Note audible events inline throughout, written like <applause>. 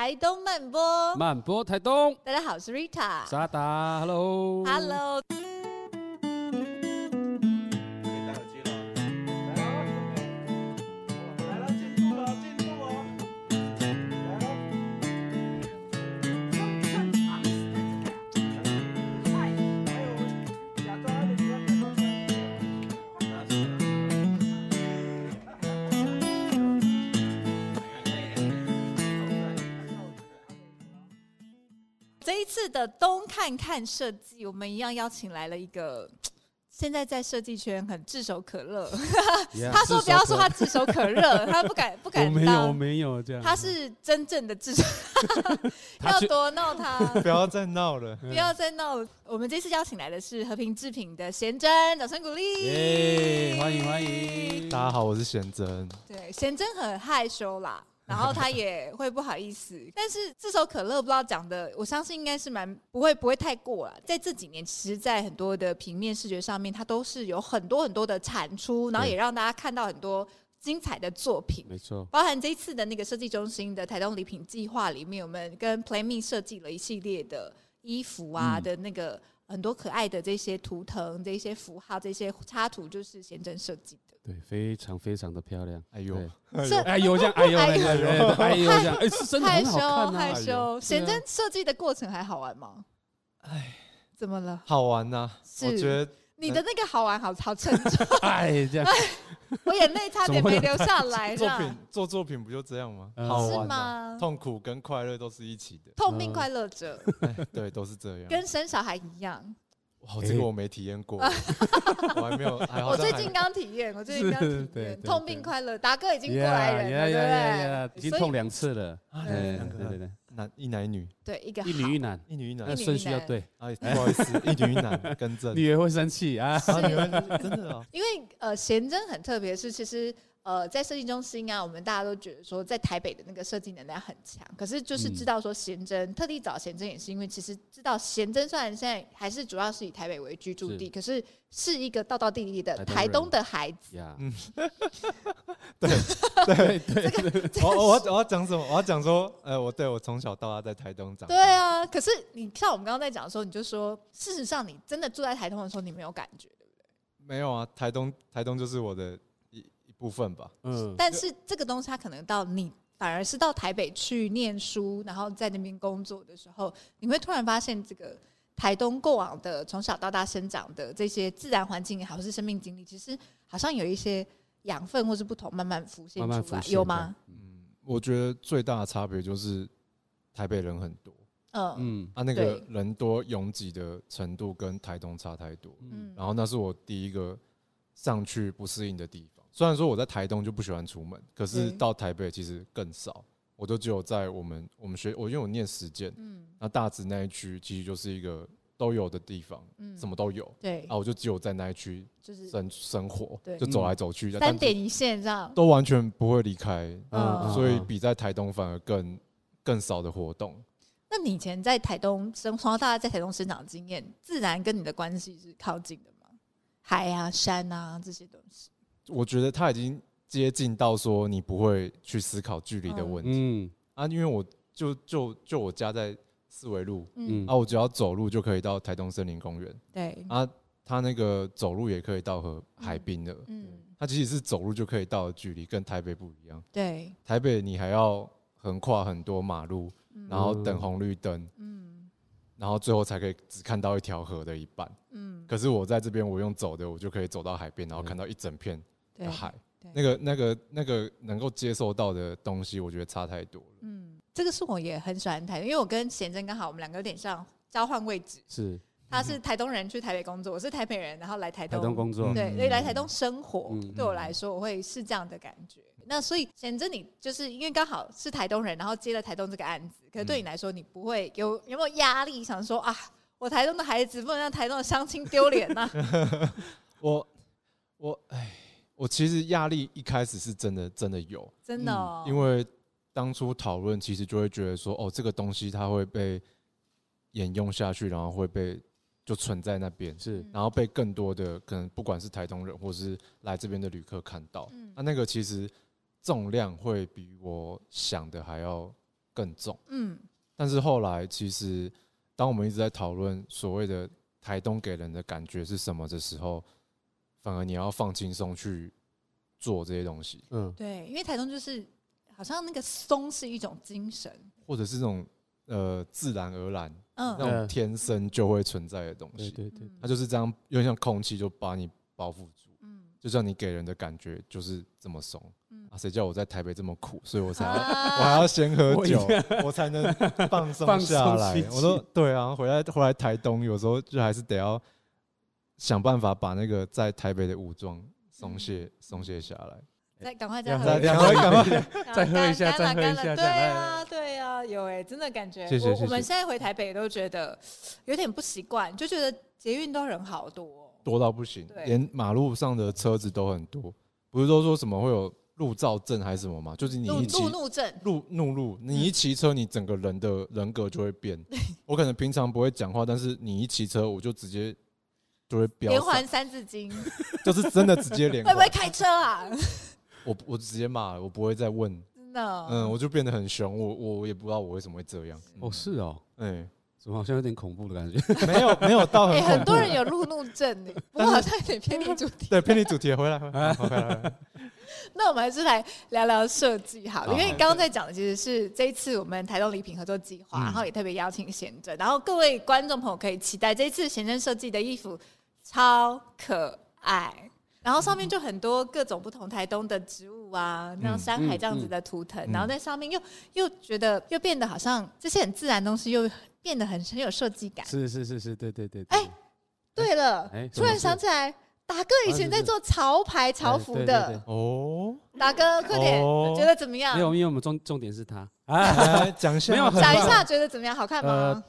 台东慢播，慢播台东。大家好，我是 Rita。沙达，Hello。的东看看设计，我们一样邀请来了一个 <tsk> 现在在设计圈很炙手可热。<laughs> Yeah, <laughs> 他说不要说他炙手可热，<laughs> 他不敢不敢当。我没有，我没有这样。他是真正的炙手，要多闹他，不要再闹了，不要再闹了。我们这次邀请来的是和平制品的贤真，掌声鼓励。耶、yeah，欢迎欢迎，大家好，我是贤真。对，贤真很害羞啦。然后他也 <laughs> 会不好意思，但是这首可乐不知道讲的，我相信应该是蛮不会不会太过了。在这几年，其实，在很多的平面视觉上面，它都是有很多很多的产出，然后也让大家看到很多精彩的作品。没错，包含这一次的那个设计中心的台东礼品计划里面，我们跟 Playme 设计了一系列的衣服啊、嗯、的那个很多可爱的这些图腾、这些符号、这些插图，就是贤真设计的。对，非常非常的漂亮。哎呦，是哎呦这样，哎呦哎呦哎呦这样，哎是真的很好看啊。害羞，贤真设计的过程还好玩吗？哎，怎么了？好玩呐！我觉得你的那个好玩，好好沉重。<laughs> 哎，这样，<laughs> 我眼泪差点没流下来。<laughs> 作品做作品不就这样吗？好玩吗？痛苦跟快乐都是一起的。痛并快乐着。对，都是这样。跟生小孩一样。哇，这个我没体验过，<laughs> 我还没有。我最近刚体验，我最近刚体验，痛并快乐。达哥已经过来人了，对不对？已经痛两次了。对对对对，男一男一女，对一个一女一男，一女一男，那顺序要对。哎，不好意思，一女一男更正。女儿会生气啊，女儿真的啊。<laughs> 因为呃，贤真很特别，是其实。呃，在设计中心啊，我们大家都觉得说，在台北的那个设计能量很强。可是就是知道说，贤真、嗯、特地找贤真也是因为，其实知道贤真虽然现在还是主要是以台北为居住地，是可是是一个道道地地的台东的孩子。嗯，对对对。我我我要讲什么？我要讲说，呃，我对我从小到大在台东长。对啊，可是你像我们刚刚在讲的时候，你就说，事实上你真的住在台东的时候，你没有感觉，对不对？没有啊，台东台东就是我的。部分吧，嗯，但是这个东西它可能到你反而是到台北去念书，然后在那边工作的时候，你会突然发现这个台东过往的从小到大生长的这些自然环境也好，是生命经历，其实好像有一些养分或是不同，慢慢浮现出来，有吗？嗯，我觉得最大的差别就是台北人很多，嗯。嗯，啊，那个人多拥挤的程度跟台东差太多，嗯，然后那是我第一个上去不适应的地方。虽然说我在台东就不喜欢出门，可是到台北其实更少。我都只有在我们我们学我因为我念实践，嗯，那大直那一区其实就是一个都有的地方，嗯，什么都有，对啊，我就只有在那一区就是生生活，对，就走来走去，三点一线这样，都完全不会离开，嗯，所以比在台东反而更更少的活动。那你以前在台东生，从小到大在台东生长的经验，自然跟你的关系是靠近的吗？海啊、山啊这些东西。我觉得他已经接近到说你不会去思考距离的问题，嗯。啊，因为我就就就我家在四维路，嗯。啊，我只要走路就可以到台东森林公园，对。啊，他那个走路也可以到和海滨的，嗯，他其实是走路就可以到的距离，跟台北不一样，对，台北你还要横跨很多马路，然后等红绿灯，嗯，然后最后才可以只看到一条河的一半，嗯，可是我在这边我用走的，我就可以走到海边，然后看到一整片。海，那个、那个、那个能够接受到的东西，我觉得差太多了。嗯，这个是我也很喜欢台东，因为我跟贤珍刚好我们两个有点像交换位置。是，他是台东人去台北工作，我是台北人，然后来台东，台东工作。对，所以来台东生活，对我来说，我会是这样的感觉。那所以贤真，你就是因为刚好是台东人，然后接了台东这个案子，可是对你来说，你不会有有没有压力？想说啊，我台东的孩子不能让台东的相亲丢脸 <laughs> <laughs> 呐。我我哎。我其实压力一开始是真的，真的有，真的、哦，因为当初讨论，其实就会觉得说，哦，这个东西它会被沿用下去，然后会被就存在那边，是，然后被更多的可能不管是台东人或是来这边的旅客看到，嗯，那那个其实重量会比我想的还要更重。嗯，但是后来其实，当我们一直在讨论所谓的台东给人的感觉是什么的时候，反而你要放轻松去做这些东西。嗯，对，因为台东就是好像那个松是一种精神，或者是那种呃自然而然，嗯，那种天生就会存在的东西。对对对，它就是这样，有点像空气就把你包覆住。嗯就像你给人的感觉就是这么松，啊，谁叫我在台北这么苦，所以我才要，我还要先喝酒，我才能放松下来。我说对啊，回来回来台东，有时候就还是得要想办法把那个在台北的武装松懈松懈下来。再赶快再喝，赶快赶快再喝一下，再喝一下。<laughs> 对啊，对啊，有哎，真的感觉。谢谢谢谢。我们现在回台北都觉得有点不习惯，就觉得捷运都人好多。多到不行，连马路上的车子都很多。不是都说什么会有路躁症还是什么吗？就是你一骑路怒症，路怒路，你一骑车，你整个人的人格就会变。<laughs> 我可能平常不会讲话，但是你一骑车，我就直接就会飙。连环三字经，<laughs> 就是真的直接连。会不会开车啊？<laughs> 我我直接骂，我不会再问。真的，嗯，我就变得很凶。我我也不知道我为什么会这样。哦，是哦，哎。怎么好像有点恐怖的感觉？<laughs> 没有，没有到很。很多人有路怒症呢，不过好像有点偏离主题。对，偏离主题，回来，回来，回来。那我们还是来聊聊设计好了，因为刚刚在讲的其实是这一次我们台东礼品合作计划，然后也特别邀请贤真，然后各位观众朋友可以期待这一次贤真设计的衣服超可爱，然后上面就很多各种不同台东的植物啊，像山海这样子的图腾，然后在上面又又觉得又变得好像这些很自然的东西又。变得很很有设计感，是是是是，对对对。哎，对了，哎，突然想起来，达哥以前在做潮牌潮服的哦。达哥，快点，觉得怎么样？没有，因为我们重重点是他。哎，讲一下，<laughs> 没有讲一下，觉得怎么样？好看吗？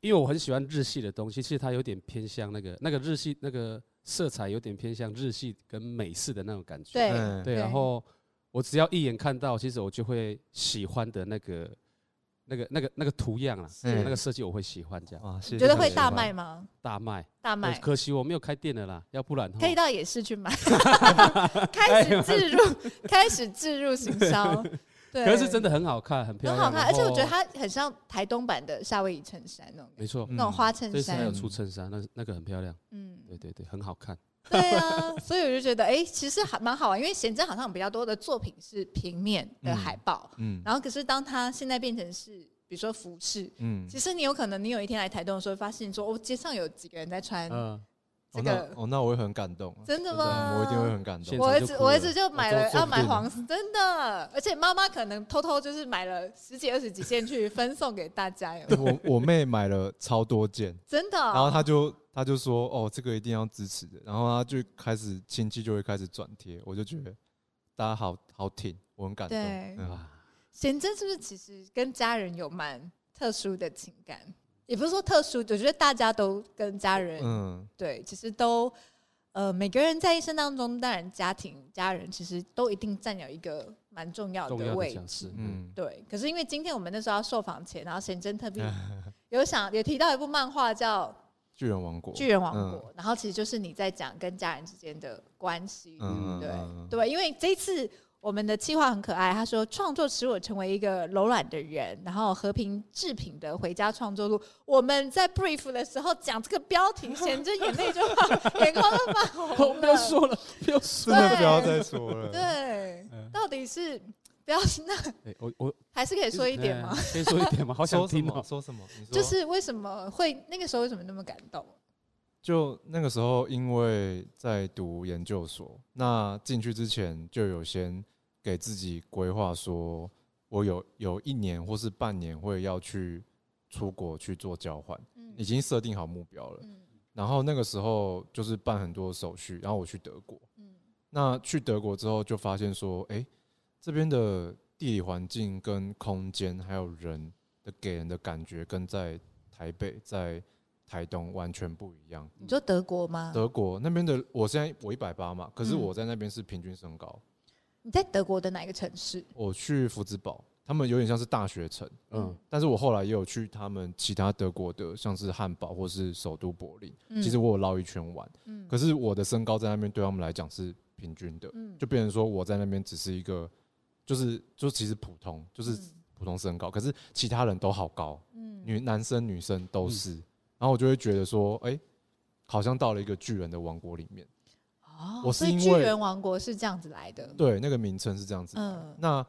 因为我很喜欢日系的东西，其实它有点偏向那个那个日系那个色彩，有点偏向日系跟美式的那种感觉。对对，然后我只要一眼看到，其实我就会喜欢的那个。那个、那个、那个图样啊，那个设计我会喜欢这样。觉得会大卖吗？大卖，大卖。可惜我没有开店的啦，要不然可以到夜市去买。<laughs> 开始置入，开始置入行销。对，可是真的很好看，很漂亮，很好看。而且我觉得它很像台东版的夏威夷衬衫那种。没错，那种花衬衫。这次还有出衬衫，那那个很漂亮。嗯，对对对，很好看。对啊，<laughs> 所以我就觉得，哎、欸，其实还蛮好玩，因为贤真好像比较多的作品是平面的海报，嗯，然后可是当它现在变成是，比如说服饰，嗯，其实你有可能你有一天来台东的时候，发现说，哦，街上有几个人在穿，这个，哦，那我会很感动，真的吗？我一定会很感动。我儿子，我儿子就买了要买黄色，真的，而且妈妈可能偷偷就是买了十几二十几件去分送给大家。<laughs> 我我妹买了超多件，<laughs> 真的，然后她就。他就说：“哦，这个一定要支持的。”然后她就开始亲戚就会开始转贴，我就觉得大家好好挺，我很感动。对啊，贤真是不是其实跟家人有蛮特殊的情感？也不是说特殊，我觉得大家都跟家人，嗯，对，其实都呃，每个人在一生当中，当然家庭、家人其实都一定占有一个蛮重要的位置。嗯，对。可是因为今天我们那时候要受访前，然后贤真特别有想也提到一部漫画叫。巨人王国，巨人王国，嗯、然后其实就是你在讲跟家人之间的关系，嗯、对对，因为这一次我们的企划很可爱，他说创作使我成为一个柔软的人，然后和平制品的回家创作路。我们在 brief 的时候讲这个标题，简直眼泪就放，眼眶都发红了。不要说了，不要说了，真的不要再说了。对，到底是。不要那，我我 <laughs> 还是可以说一点吗？可以说一点吗？好想听吗？说什么？就是为什么会那个时候为什么那么感动？就那个时候，因为在读研究所，那进去之前就有先给自己规划，说我有有一年或是半年会要去出国去做交换，已经设定好目标了。然后那个时候就是办很多手续，然后我去德国。那去德国之后就发现说，哎。这边的地理环境跟空间，还有人的给人的感觉，跟在台北、在台东完全不一样。你说德国吗？德国那边的，我现在我一百八嘛，可是我在那边是平均身高。你在德国的哪个城市？我去福兹堡，他们有点像是大学城，嗯，但是我后来也有去他们其他德国的，像是汉堡或是首都柏林。其实我有绕一圈玩，嗯，可是我的身高在那边对他们来讲是平均的，嗯，就变成说我在那边只是一个。就是就其实普通，就是普通身高，可是其他人都好高，嗯，女男生女生都是，嗯、然后我就会觉得说，哎、欸，好像到了一个巨人的王国里面。哦，我是因为巨人王国是这样子来的，对，那个名称是这样子。嗯，那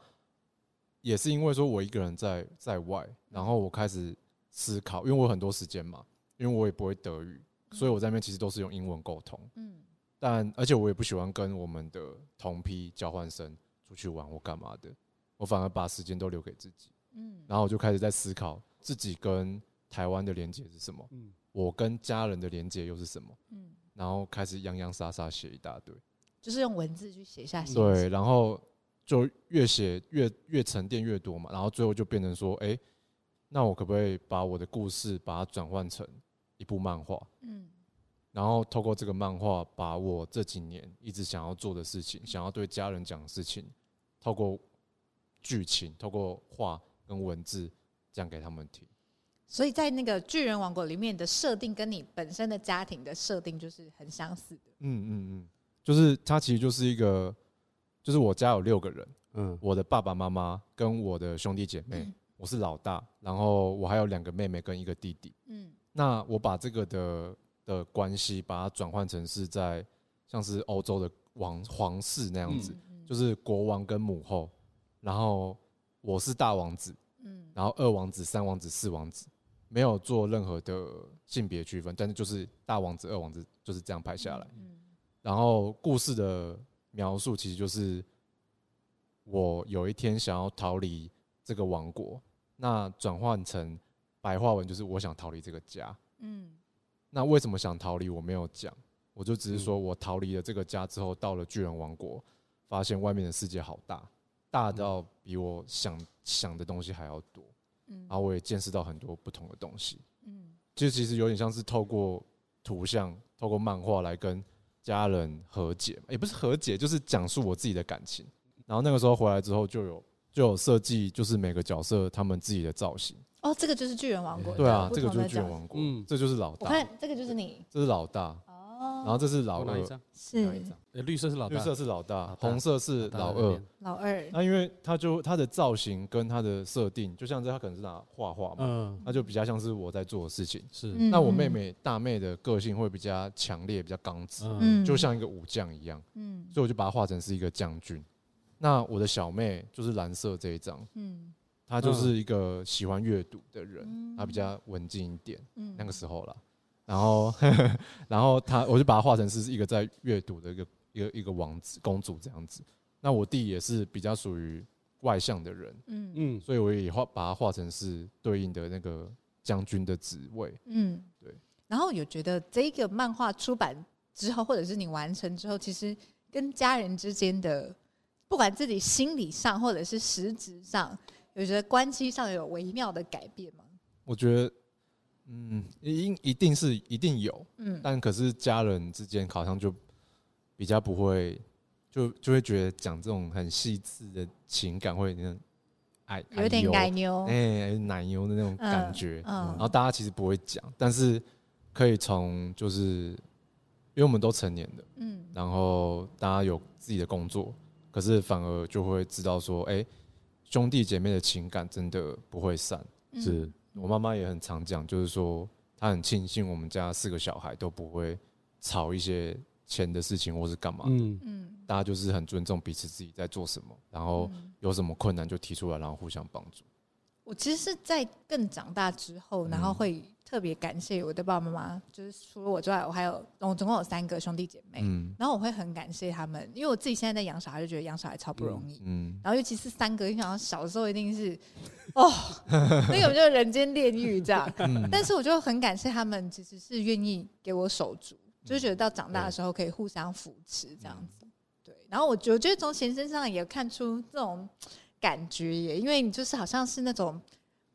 也是因为说我一个人在在外，然后我开始思考，因为我有很多时间嘛，因为我也不会德语，所以我在那边其实都是用英文沟通。嗯，但而且我也不喜欢跟我们的同批交换生出去玩或干嘛的，我反而把时间都留给自己。嗯，然后我就开始在思考自己跟台湾的连接是什么，嗯，我跟家人的连接又是什么，嗯。然后开始洋洋洒洒写一大堆，就是用文字去写下。对，然后就越写越越沉淀越多嘛，然后最后就变成说，哎，那我可不可以把我的故事把它转换成一部漫画？嗯，然后透过这个漫画，把我这几年一直想要做的事情，想要对家人讲的事情，透过剧情，透过画跟文字讲给他们听。所以在那个巨人王国里面的设定，跟你本身的家庭的设定就是很相似的。嗯嗯嗯，就是它其实就是一个，就是我家有六个人，嗯，我的爸爸妈妈跟我的兄弟姐妹，嗯、我是老大，然后我还有两个妹妹跟一个弟弟。嗯，那我把这个的的关系，把它转换成是在像是欧洲的王皇室那样子，嗯、就是国王跟母后，然后我是大王子，嗯，然后二王子、三王子、四王子。没有做任何的性别区分，但是就是大王子、二王子就是这样拍下来。然后故事的描述其实就是我有一天想要逃离这个王国，那转换成白话文就是我想逃离这个家。嗯，那为什么想逃离？我没有讲，我就只是说我逃离了这个家之后，到了巨人王国，发现外面的世界好大，大到比我想想的东西还要多。然后我也见识到很多不同的东西，嗯，就其实有点像是透过图像、透过漫画来跟家人和解，也不是和解，就是讲述我自己的感情。然后那个时候回来之后，就有就有设计，就是每个角色他们自己的造型。哦，这个就是巨人王国。对啊，这个就是巨人王国。嗯，这就是老大。我看这个就是你，这是老大。然后这是老二，是。绿色是老大，绿色是老大，红色是老二，老二。那因为他就他的造型跟他的设定，就像这他可能是拿画画嘛，嗯，那就比较像是我在做的事情。是，那我妹妹大妹的个性会比较强烈，比较刚直，嗯，就像一个武将一样，嗯，所以我就把它画成是一个将军。那我的小妹就是蓝色这一张，嗯，她就是一个喜欢阅读的人，她比较文静一点，嗯，那个时候啦。然后，<laughs> 然后他，我就把他画成是一个在阅读的一个一个一个王子公主这样子。那我弟也是比较属于外向的人，嗯嗯，所以我也画把他画成是对应的那个将军的职位，嗯，对。然后有觉得这个漫画出版之后，或者是你完成之后，其实跟家人之间的，不管自己心理上或者是实质上，有觉得关系上有微妙的改变吗？我觉得。嗯，一一定是一定有，嗯，但可是家人之间好像就比较不会，就就会觉得讲这种很细致的情感会有点爱有点奶牛，哎、欸，奶牛的那种感觉，嗯，嗯，然后大家其实不会讲，但是可以从就是因为我们都成年的，嗯，然后大家有自己的工作，可是反而就会知道说，哎、欸，兄弟姐妹的情感真的不会散，嗯、是。我妈妈也很常讲，就是说她很庆幸我们家四个小孩都不会吵一些钱的事情或是干嘛的，嗯，大家就是很尊重彼此自己在做什么，然后有什么困难就提出来，然后互相帮助。我其实是在更长大之后，然后会特别感谢我的爸爸妈妈，就是除了我之外，我还有我总共有三个兄弟姐妹，嗯，然后我会很感谢他们，因为我自己现在在养小孩，就觉得养小孩超不容易，嗯，然后尤其是三个，你想到小时候一定是哦，那个就是人间炼狱这样，但是我就很感谢他们，其实是愿意给我手足，就是觉得到长大的时候可以互相扶持这样子，对，然后我觉得从贤身上也看出这种。感觉也，因为你就是好像是那种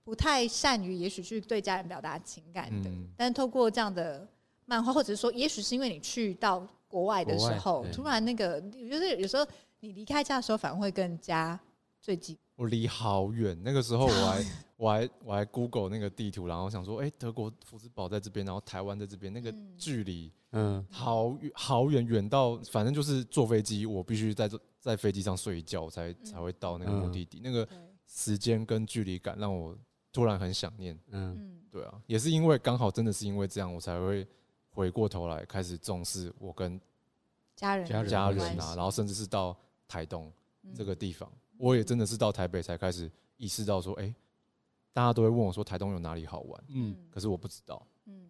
不太善于，也许去对家人表达情感的，嗯、但是透过这样的漫画，或者是说，也许是因为你去到国外的时候，突然那个，就是有时候你离开家的时候，反而会更加最近。我离好远，那个时候我还 <laughs> 我还我还 Google 那个地图，然后想说，哎、欸，德国福斯堡在这边，然后台湾在这边，那个距离，嗯，好远好远，远到反正就是坐飞机，我必须在这。在飞机上睡一觉才才会到那个目的地，嗯、那个时间跟距离感让我突然很想念。嗯，对啊，也是因为刚好真的是因为这样，我才会回过头来开始重视我跟家人、家人啊，然后甚至是到台东这个地方，我也真的是到台北才开始意识到说，哎，大家都会问我说台东有哪里好玩，嗯，可是我不知道，嗯，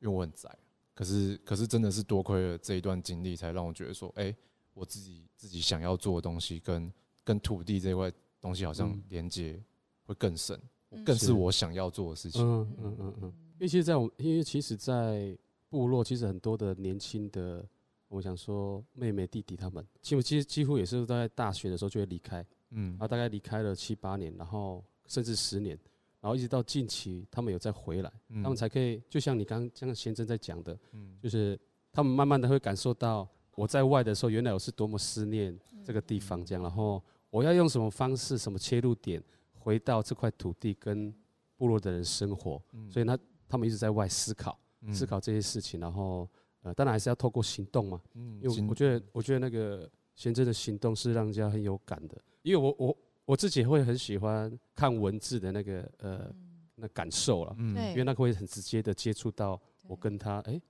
因为我很宅。可是，可是真的是多亏了这一段经历，才让我觉得说，哎，我自己自己想要做的东西，跟跟土地这块东西好像连接会更深，更是我想要做的事情。嗯嗯嗯嗯。因为其实，在我因为其实，在部落，其实很多的年轻的，我想说妹妹弟弟他们，其实其实几乎也是在大学的时候就会离开，嗯，然后大概离开了七八年，然后甚至十年。然后一直到近期，他们有再回来，他们才可以，就像你刚刚像先生在讲的，嗯就是他们慢慢的会感受到我在外的时候，原来我是多么思念这个地方，这样，然后我要用什么方式、什么切入点，回到这块土地跟部落的人生活，所以呢，他们一直在外思考，思考这些事情，然后呃，当然还是要透过行动嘛，因为我觉得，我觉得那个贤真的行动是让人家很有感的，因为我我。我自己会很喜欢看文字的那个呃那感受了，嗯，因为那个会很直接的接触到我跟他，哎，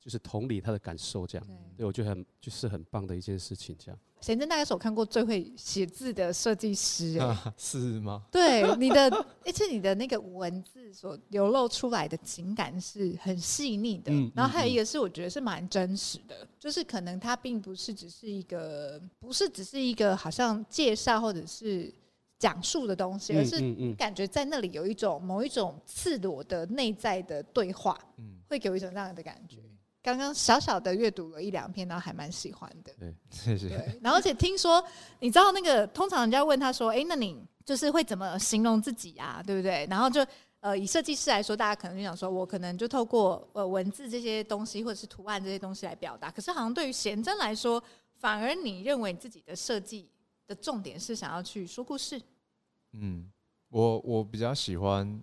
就是同理他的感受这样，对，我觉得很就是很棒的一件事情这样。贤真大概是我看过最会写字的设计师，哎，是吗？对，你的而且你的那个文字所流露出来的情感是很细腻的，嗯然后还有一个是我觉得是蛮真实的，就是可能它并不是只是一个，不是只是一个好像介绍或者是。讲述的东西，而是感觉在那里有一种某一种赤裸的内在的对话，嗯会给我一种那样的感觉。刚刚小小的阅读了一两篇，然后还蛮喜欢的。对，<laughs> 谢谢。对，然后而且听说，你知道那个通常人家问他说：“哎，那你就是会怎么形容自己啊？对不对？”然后就呃，以设计师来说，大家可能就想说，我可能就透过呃文字这些东西，或者是图案这些东西来表达。可是好像对于贤真来说，反而你认为你自己的设计。的重点是想要去说故事。嗯，我我比较喜欢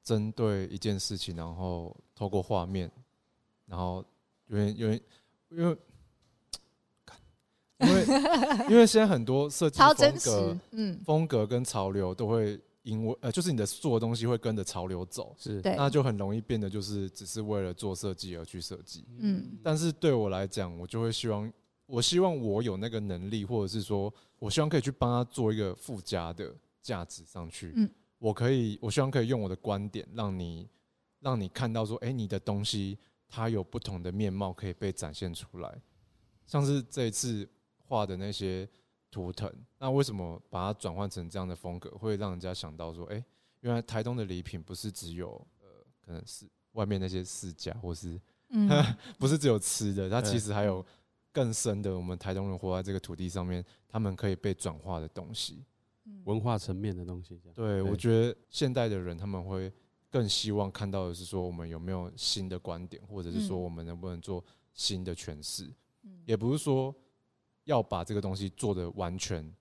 针对一件事情，然后透过画面，然后因为 <tsk> 因为因为因为因为现在很多设计风格，嗯，风格跟潮流都会因为呃，就是你的做的东西会跟着潮流走，是，那就很容易变得就是只是为了做设计而去设计。嗯，但是对我来讲，我就会希望。我希望我有那个能力，或者是说，我希望可以去帮他做一个附加的价值上去。嗯，我可以，我希望可以用我的观点，让你，让你看到说，哎，你的东西它有不同的面貌可以被展现出来。像是这一次画的那些图腾，那为什么把它转换成这样的风格，会让人家想到说，哎，原来台东的礼品不是只有呃，可能是外面那些市价，或是，嗯，<laughs> 不是只有吃的，它其实还有。更深的，我们台东人活在这个土地上面，他们可以被转化的东西，文化层面的东西。对，我觉得现代的人他们会更希望看到的是说，我们有没有新的观点，或者是说我们能不能做新的诠释。嗯。也不是说要把这个东西做的完全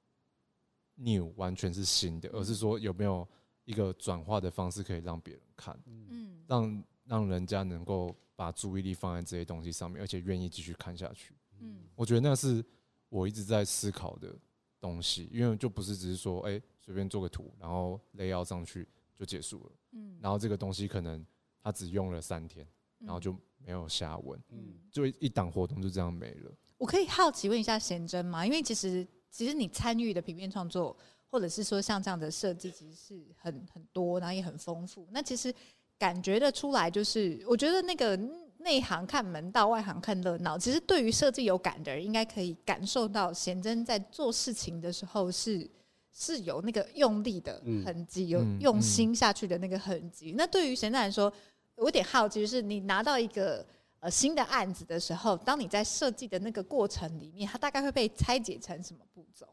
new，完全是新的，而是说有没有一个转化的方式可以让别人看，嗯，让让人家能够把注意力放在这些东西上面，而且愿意继续看下去。嗯，我觉得那是我一直在思考的东西，因为就不是只是说，哎，随便做个图，然后 layout 上去就结束了。嗯，然后这个东西可能他只用了三天，然后就没有下文。嗯，就一档活动就这样没了。我可以好奇问一下贤真吗？因为其实其实你参与的平面创作，或者是说像这样的设计，其实是很很多，然后也很丰富。那其实感觉得出来，就是我觉得那个。内行看门道，外行看热闹。其实对于设计有感的人，应该可以感受到贤真在做事情的时候是是有那个用力的痕迹，有用心下去的那个痕迹。那对于现在来说，我有点好奇，就是你拿到一个呃新的案子的时候，当你在设计的那个过程里面，它大概会被拆解成什么步骤？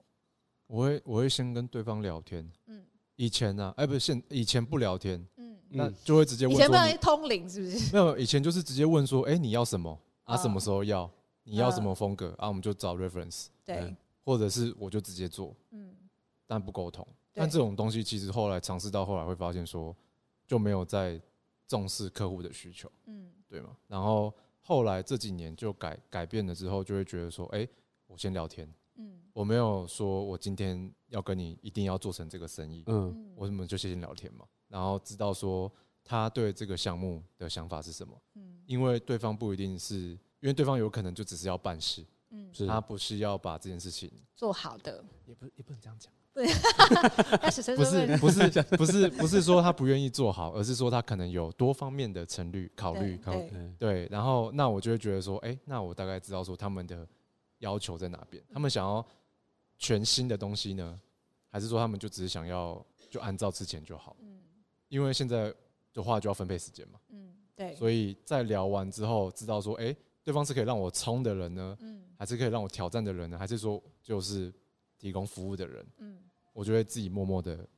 我会我会先跟对方聊天。嗯，以前呢，哎，不是现以前不聊天。嗯那就会直接问，以前不能通灵是不是？没有，以前就是直接问说，哎，你要什么啊？什么时候要？你要什么风格啊？我们就找 reference，对，或者是我就直接做，嗯，但不沟通。但这种东西其实后来尝试到后来会发现说，就没有再重视客户的需求，嗯，对吗？然后后来这几年就改改变了之后，就会觉得说，哎，我先聊天，嗯，我没有说我今天要跟你一定要做成这个生意，嗯，我怎么就先聊天嘛，然后知道说他对这个项目的想法是什么，嗯，因为对方不一定是，因为对方有可能就只是要办事，嗯，他不是要把这件事情做好的，也不也不能这样讲。对，<laughs> <laughs> 不是不是不是不是说他不愿意做好，而是说他可能有多方面的成虑考虑考虑。对，然后那我就会觉得说，哎，那我大概知道说他们的要求在哪边。他们想要全新的东西呢，还是说他们就只是想要就按照之前就好？嗯，因为现在的话就要分配时间嘛。嗯，对。所以在聊完之后，知道说，哎，对方是可以让我冲的人呢，嗯，还是可以让我挑战的人呢，还是说就是。提供服务的人，嗯，我就会自己默默的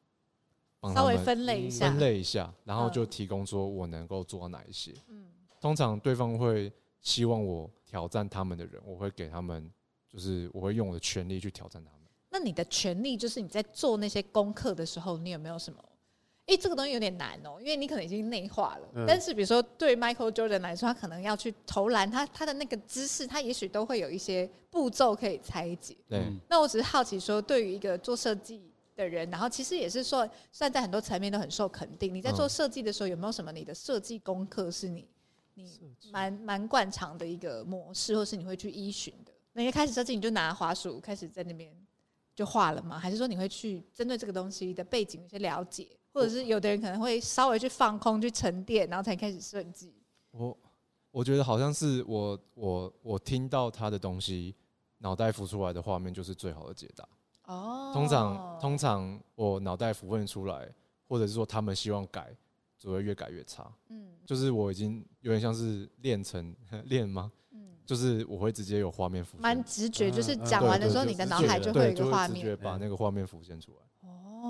帮他们分类一下，分类一下，然后就提供说我能够做到哪一些。嗯，通常对方会希望我挑战他们的人，我会给他们，就是我会用我的权利去挑战他们。那你的权利就是你在做那些功课的时候，你有没有什么？诶、欸，这个东西有点难哦，因为你可能已经内化了。嗯、但是比如说对 Michael Jordan 来说，他可能要去投篮，他他的那个姿势，他也许都会有一些步骤可以拆解。对。那我只是好奇说，对于一个做设计的人，然后其实也是说，算在很多层面都很受肯定。你在做设计的时候，有没有什么你的设计功课是你你蛮蛮惯常的一个模式，或是你会去依循的？那一开始设计，你就拿滑鼠开始在那边就画了吗？还是说你会去针对这个东西的背景有些了解？或者是有的人可能会稍微去放空、去沉淀，然后才开始设计。我我觉得好像是我我我听到他的东西，脑袋浮出来的画面就是最好的解答。哦，通常通常我脑袋浮现出来，或者是说他们希望改，只会越改越差。嗯，就是我已经有点像是练成 <laughs> 练吗？嗯，就是我会直接有画面浮现。蛮直觉，就是讲完的时候，你的脑海就会有一个画面，把那个画面浮现出来。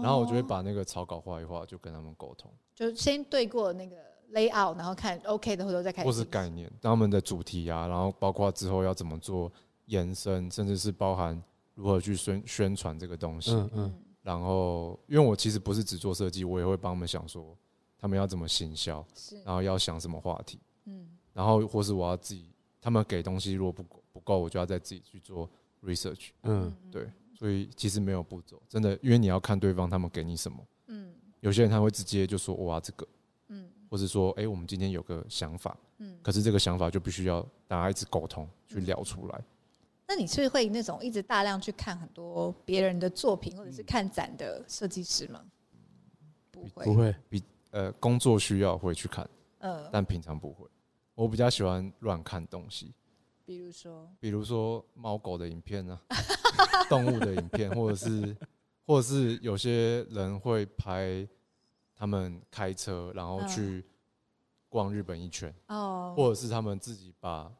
然后我就会把那个草稿画一画，就跟他们沟通，就先对过那个 layout，然后看 OK 的，或者再开始。或是概念，他们的主题啊，然后包括之后要怎么做延伸，甚至是包含如何去宣宣传这个东西。嗯嗯。然后，因为我其实不是只做设计，我也会帮他们想说，他们要怎么行销，是，然后要想什么话题，嗯，然后或是我要自己，他们给东西如果不不够，我就要再自己去做 research。嗯，对。所以其实没有步骤，真的，因为你要看对方他们给你什么。嗯，有些人他会直接就说哇这个，嗯，或者说哎我们今天有个想法，嗯，可是这个想法就必须要大家一直沟通去聊出来。那你是会那种一直大量去看很多别人的作品，或者是看展的设计师吗？不会，不会，比呃工作需要会去看，呃，但平常不会。我比较喜欢乱看东西。比如说，比如说猫狗的影片呢、啊，<laughs> 动物的影片，或者是，或者是有些人会拍他们开车，然后去逛日本一圈，哦，或者是他们自己把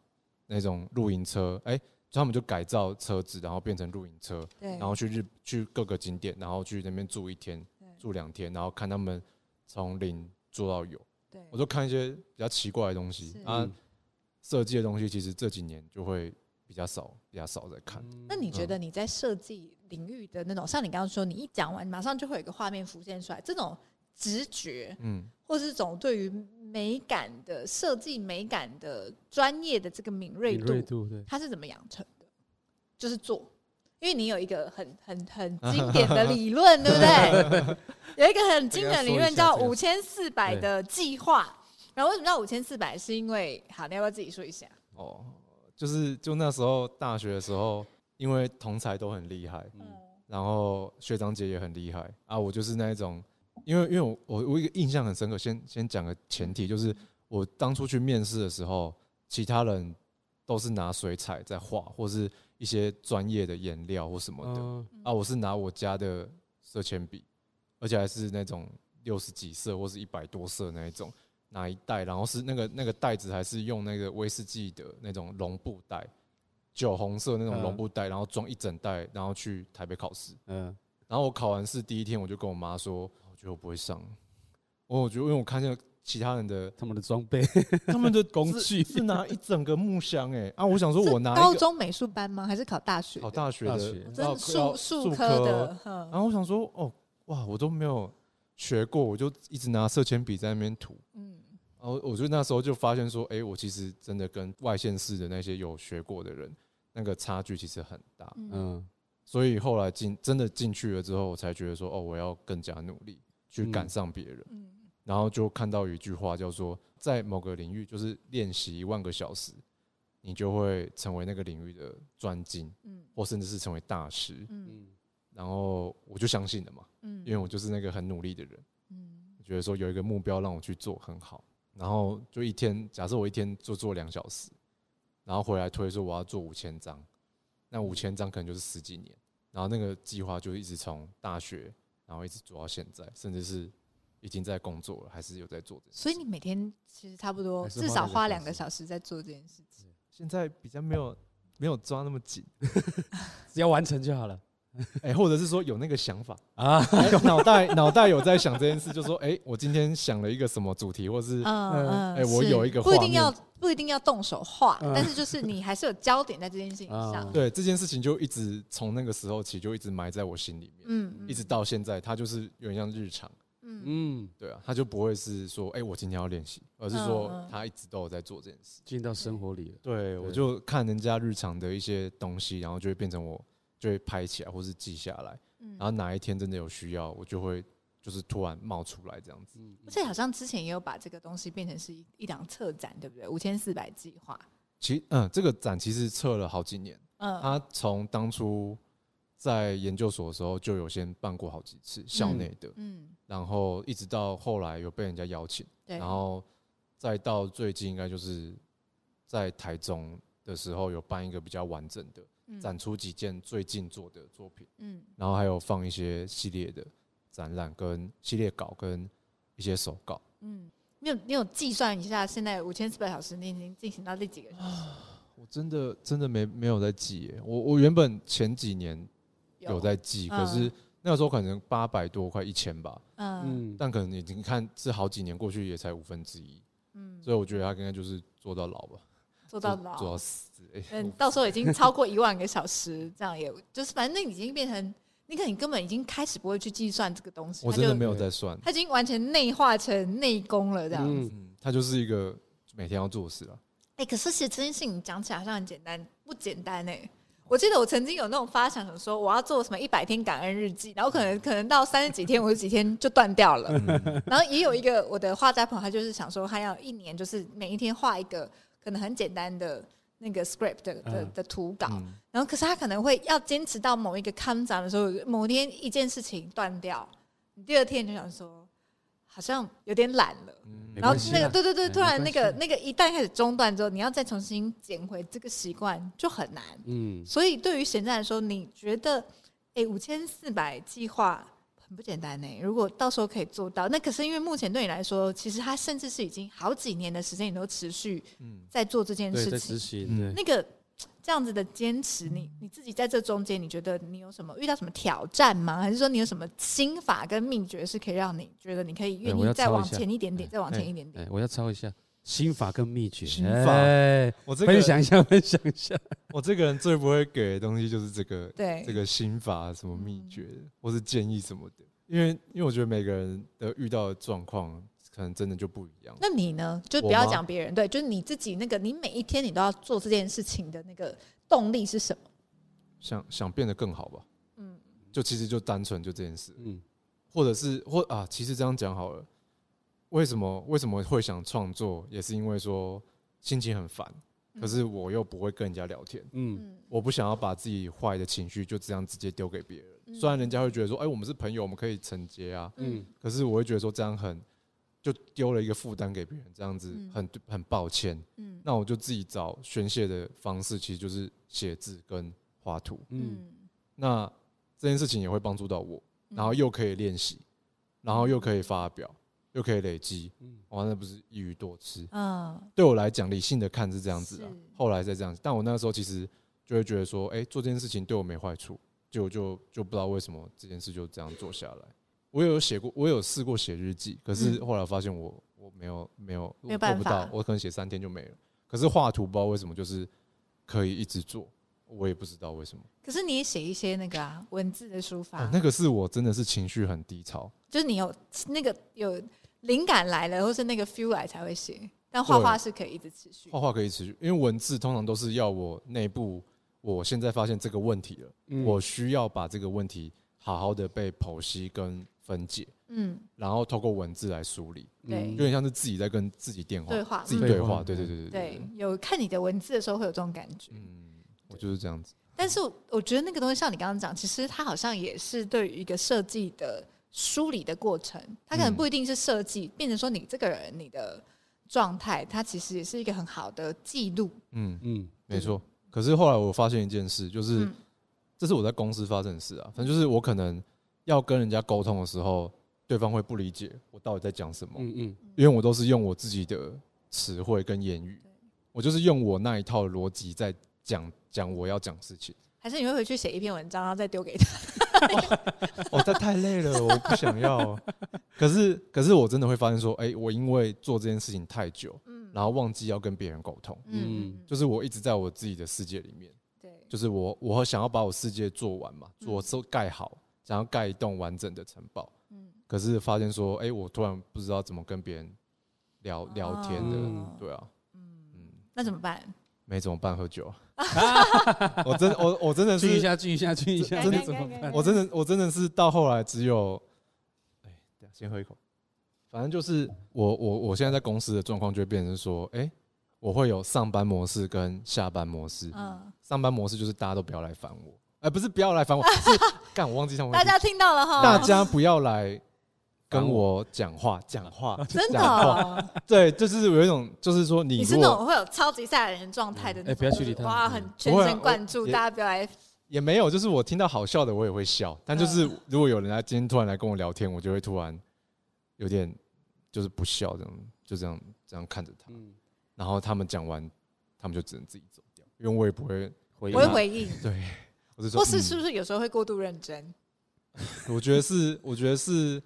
那种露营车，哎，他们就改造车子，然后变成露营车，然后去日去各个景点，然后去那边住一天，住两天，然后看他们从零做到有，我就看一些比较奇怪的东西。啊。设计的东西其实这几年就会比较少，比较少在看。那你觉得你在设计领域的那种，像你刚刚说，你一讲完马上就会有一个画面浮现出来，这种直觉，嗯，或是这种对于美感的设计、美感的专业的这个敏锐度，它是怎么养成的？就是做，因为你有一个很很很 <laughs> 经典的理论，对不对？<laughs> 有一个很经典的理论叫五千四百的计划。然后为什么叫五千四百？是因为好，你要不要自己说一下？哦，就是就那时候大学的时候，因为同才都很厉害，嗯，然后学长姐也很厉害啊。我就是那一种，因为因为我我我一个印象很深刻。先先讲个前提，就是我当初去面试的时候，其他人都是拿水彩在画，或是一些专业的颜料或什么的，嗯，啊，我是拿我家的色铅笔，而且还是那种六十几色或是一百多色那一种。拿一袋，然后是那个那个袋子还是用那个威士忌的那种绒布袋，酒红色那种绒布袋，然后装一整袋，然后去台北考试。嗯，然后我考完试第一天，我就跟我妈说，我觉得我不会上。我觉得因为我看见其他人的他们的装备，<laughs> 他们的工具是拿一整个木箱哎啊！我想说我拿高中美术班吗？还是考大学？考大学的，真的数数科的。然后我想说哦哇，我都没有学过，我就一直拿色铅笔在那边涂。嗯。然后我觉得那时候就发现说，哎，我其实真的跟外县市的那些有学过的人，那个差距其实很大。嗯，所以后来进真的进去了之后，我才觉得说，哦，我要更加努力去赶上别人。嗯，然后就看到有一句话叫做，在某个领域就是练习一万个小时，你就会成为那个领域的专精，嗯，或甚至是成为大师，嗯。然后我就相信了嘛，嗯，因为我就是那个很努力的人，嗯，觉得说有一个目标让我去做很好，然后就一天，假设我一天就做两小时，然后回来推说我要做五千张，那五千张可能就是十几年，然后那个计划就一直从大学，然后一直做到现在，甚至是已经在工作了，还是有在做。所以你每天其实差不多至少花两个小时在做这件事情。现在比较没有没有抓那么紧，<laughs> 只要完成就好了。<laughs> 哎、欸，或者是说有那个想法 <laughs> 啊，脑袋脑袋有在想这件事，就说哎、欸，我今天想了一个什么主题，或是嗯嗯，哎、欸，我有一个，不一定要不一定要动手画，嗯、但是就是你还是有焦点在这件事情上。对，这件事情就一直从那个时候起就一直埋在我心里面，嗯，一直到现在，它就是有点像日常，嗯嗯，对啊，他就不会是说哎、欸，我今天要练习，而是说他一直都有在做这件事，进到生活里了。对，对我就看人家日常的一些东西，然后就会变成我。就会拍起来，或是记下来，然后哪一天真的有需要，我就会就是突然冒出来这样子。而且好像之前也有把这个东西变成是一一档策展，对不对？五千四百计划。其实，嗯，这个展其实策了好几年。嗯，他从当初在研究所的时候就有先办过好几次校内的，嗯，然后一直到后来有被人家邀请，对，然后再到最近应该就是在台中的时候有办一个比较完整的。展出几件最近做的作品，嗯，然后还有放一些系列的展览跟系列稿跟一些手稿，嗯，你有你有计算一下现在五千四百小时你已经进行到第几个小时？<sighs> 我真的真的没没有在记耶，我我原本前几年有。在记，可是那个时候可能八百多快一千吧，嗯，但可能已经看这好几年过去也才五分之一，嗯，所以我觉得他应该就是做到老吧。做到老，做到死。嗯，到时候已经超过一万个小时，这样也就是反正那已经变成，你可能根本已经开始不会去计算这个东西。我真的没有在算，它已经完全内化成内功了，这样子。嗯，它就是一个每天要做的事了。哎，可是其实这件事情讲起来好像很简单，不简单哎。我记得我曾经有那种发想，说我要做什么一百天感恩日记，然后可能可能到三十几天，五十几天就断掉了。<laughs> 然后也有一个我的画家朋友，他就是想说，他要一年就是每一天画一个。可能很简单的那个 script 的的的图稿，然后可是他可能会要坚持到某一个看展的时候，某天一件事情断掉，你第二天就想说好像有点懒了，然后那个对对对，突然那个那个一旦开始中断之后，你要再重新捡回这个习惯就很难。嗯，所以对于现在来说，你觉得诶五千四百计划？很不简单呢。如果到时候可以做到，那可是因为目前对你来说，其实它甚至是已经好几年的时间，你都持续在做这件事情。嗯、那个这样子的坚持，你你自己在这中间，你觉得你有什么遇到什么挑战吗？还是说你有什么心法跟秘诀是可以让你觉得你可以愿意再往前一点点，再往前一点点？我要抄一下心法跟秘诀。心法，我分享一下，分享一下。我这个人最不会给的东西就是这个，对，这个心法什么秘诀，或是建议什么的。因为，因为我觉得每个人的遇到的状况可能真的就不一样。那你呢？就不要讲别人，对，就是你自己那个，你每一天你都要做这件事情的那个动力是什么？想想变得更好吧。嗯，就其实就单纯就这件事。嗯，或者是或啊，其实这样讲好了。为什么为什么会想创作？也是因为说心情很烦，可是我又不会跟人家聊天。嗯，我不想要把自己坏的情绪就这样直接丢给别人。虽然人家会觉得说，哎，我们是朋友，我们可以承接啊，嗯，可是我会觉得说这样很，就丢了一个负担给别人，这样子很很抱歉，嗯，那我就自己找宣泄的方式，其实就是写字跟画图，嗯，那这件事情也会帮助到我，然后又可以练习，然后又可以发表，又可以累积，嗯，哇，那不是一鱼多吃，嗯，对我来讲，理性的看是这样子啊，后来再这样子，但我那个时候其实就会觉得说，哎，做这件事情对我没坏处。就就就不知道为什么这件事就这样做下来。我有写过，我有试过写日记，可是后来发现我我没有没有做不到，我可能写三天就没了。可是画图不知道为什么就是可以一直做，我也不知道为什么。可是你也写一些那个啊文字的书法，那个是我真的是情绪很低潮，就是你有那个有灵感来了，或是那个 feel 来才会写。但画画是可以一直持续，画画可以持续，因为文字通常都是要我内部。我现在发现这个问题了，嗯、我需要把这个问题好好的被剖析跟分解，嗯，然后透过文字来梳理，对，有点像是自己在跟自己电话。对话，自己对话，对对对对对，有看你的文字的时候会有这种感觉，嗯，我就是这样子。但是我觉得那个东西像你刚刚讲，其实它好像也是对于一个设计的梳理的过程，它可能不一定是设计，变成说你这个人你的状态，它其实也是一个很好的记录。嗯嗯，没错。可是后来我发现一件事，就是这是我在公司发生的事啊，反正就是我可能要跟人家沟通的时候，对方会不理解我到底在讲什么。嗯嗯，因为我都是用我自己的词汇跟言语，我就是用我那一套逻辑在讲。讲我要讲事情，还是你会回去写一篇文章，然后再丢给他？<laughs> 哦，这太累了，我不想要。<laughs> 可是，可是我真的会发现说，哎，我因为做这件事情太久，嗯，然后忘记要跟别人沟通，嗯，就是我一直在我自己的世界里面，对，就是我，我想要把我世界做完嘛，做都盖好，想要盖一栋完整的城堡，嗯，可是发现说，哎，我突然不知道怎么跟别人聊聊天的，对啊，嗯，那怎么办？没怎么办，喝酒。<laughs> 我真我我真的是聚一下聚一下聚一下，真的怎么办？我真的我真的是到后来只有，哎，先喝一口。反正就是我我我现在在公司的状况就会变成说，哎，我会有上班模式跟下班模式。嗯，上班模式就是大家都不要来烦我，哎，不是不要来烦我，是 <laughs> 干我忘记他们。大家听到了哈，大家不要来。跟我讲话，<laughs> 讲话，真的，对，就是有一种，就是说你，你是那种会有超级赛亚人状态的，哎，不要去理他，哇，很全神贯注，大家不要来，也没有，就是我听到好笑的，我也会笑，但就是如果有人来今天突然来跟我聊天，我就会突然有点就是不笑，这样就这样这样看着他，然后他们讲完，他们就只能自己走掉，因为我也不会回应，不会回应，<laughs> 对，我是说，或是是不是有时候会过度认真？我觉得是，我觉得是。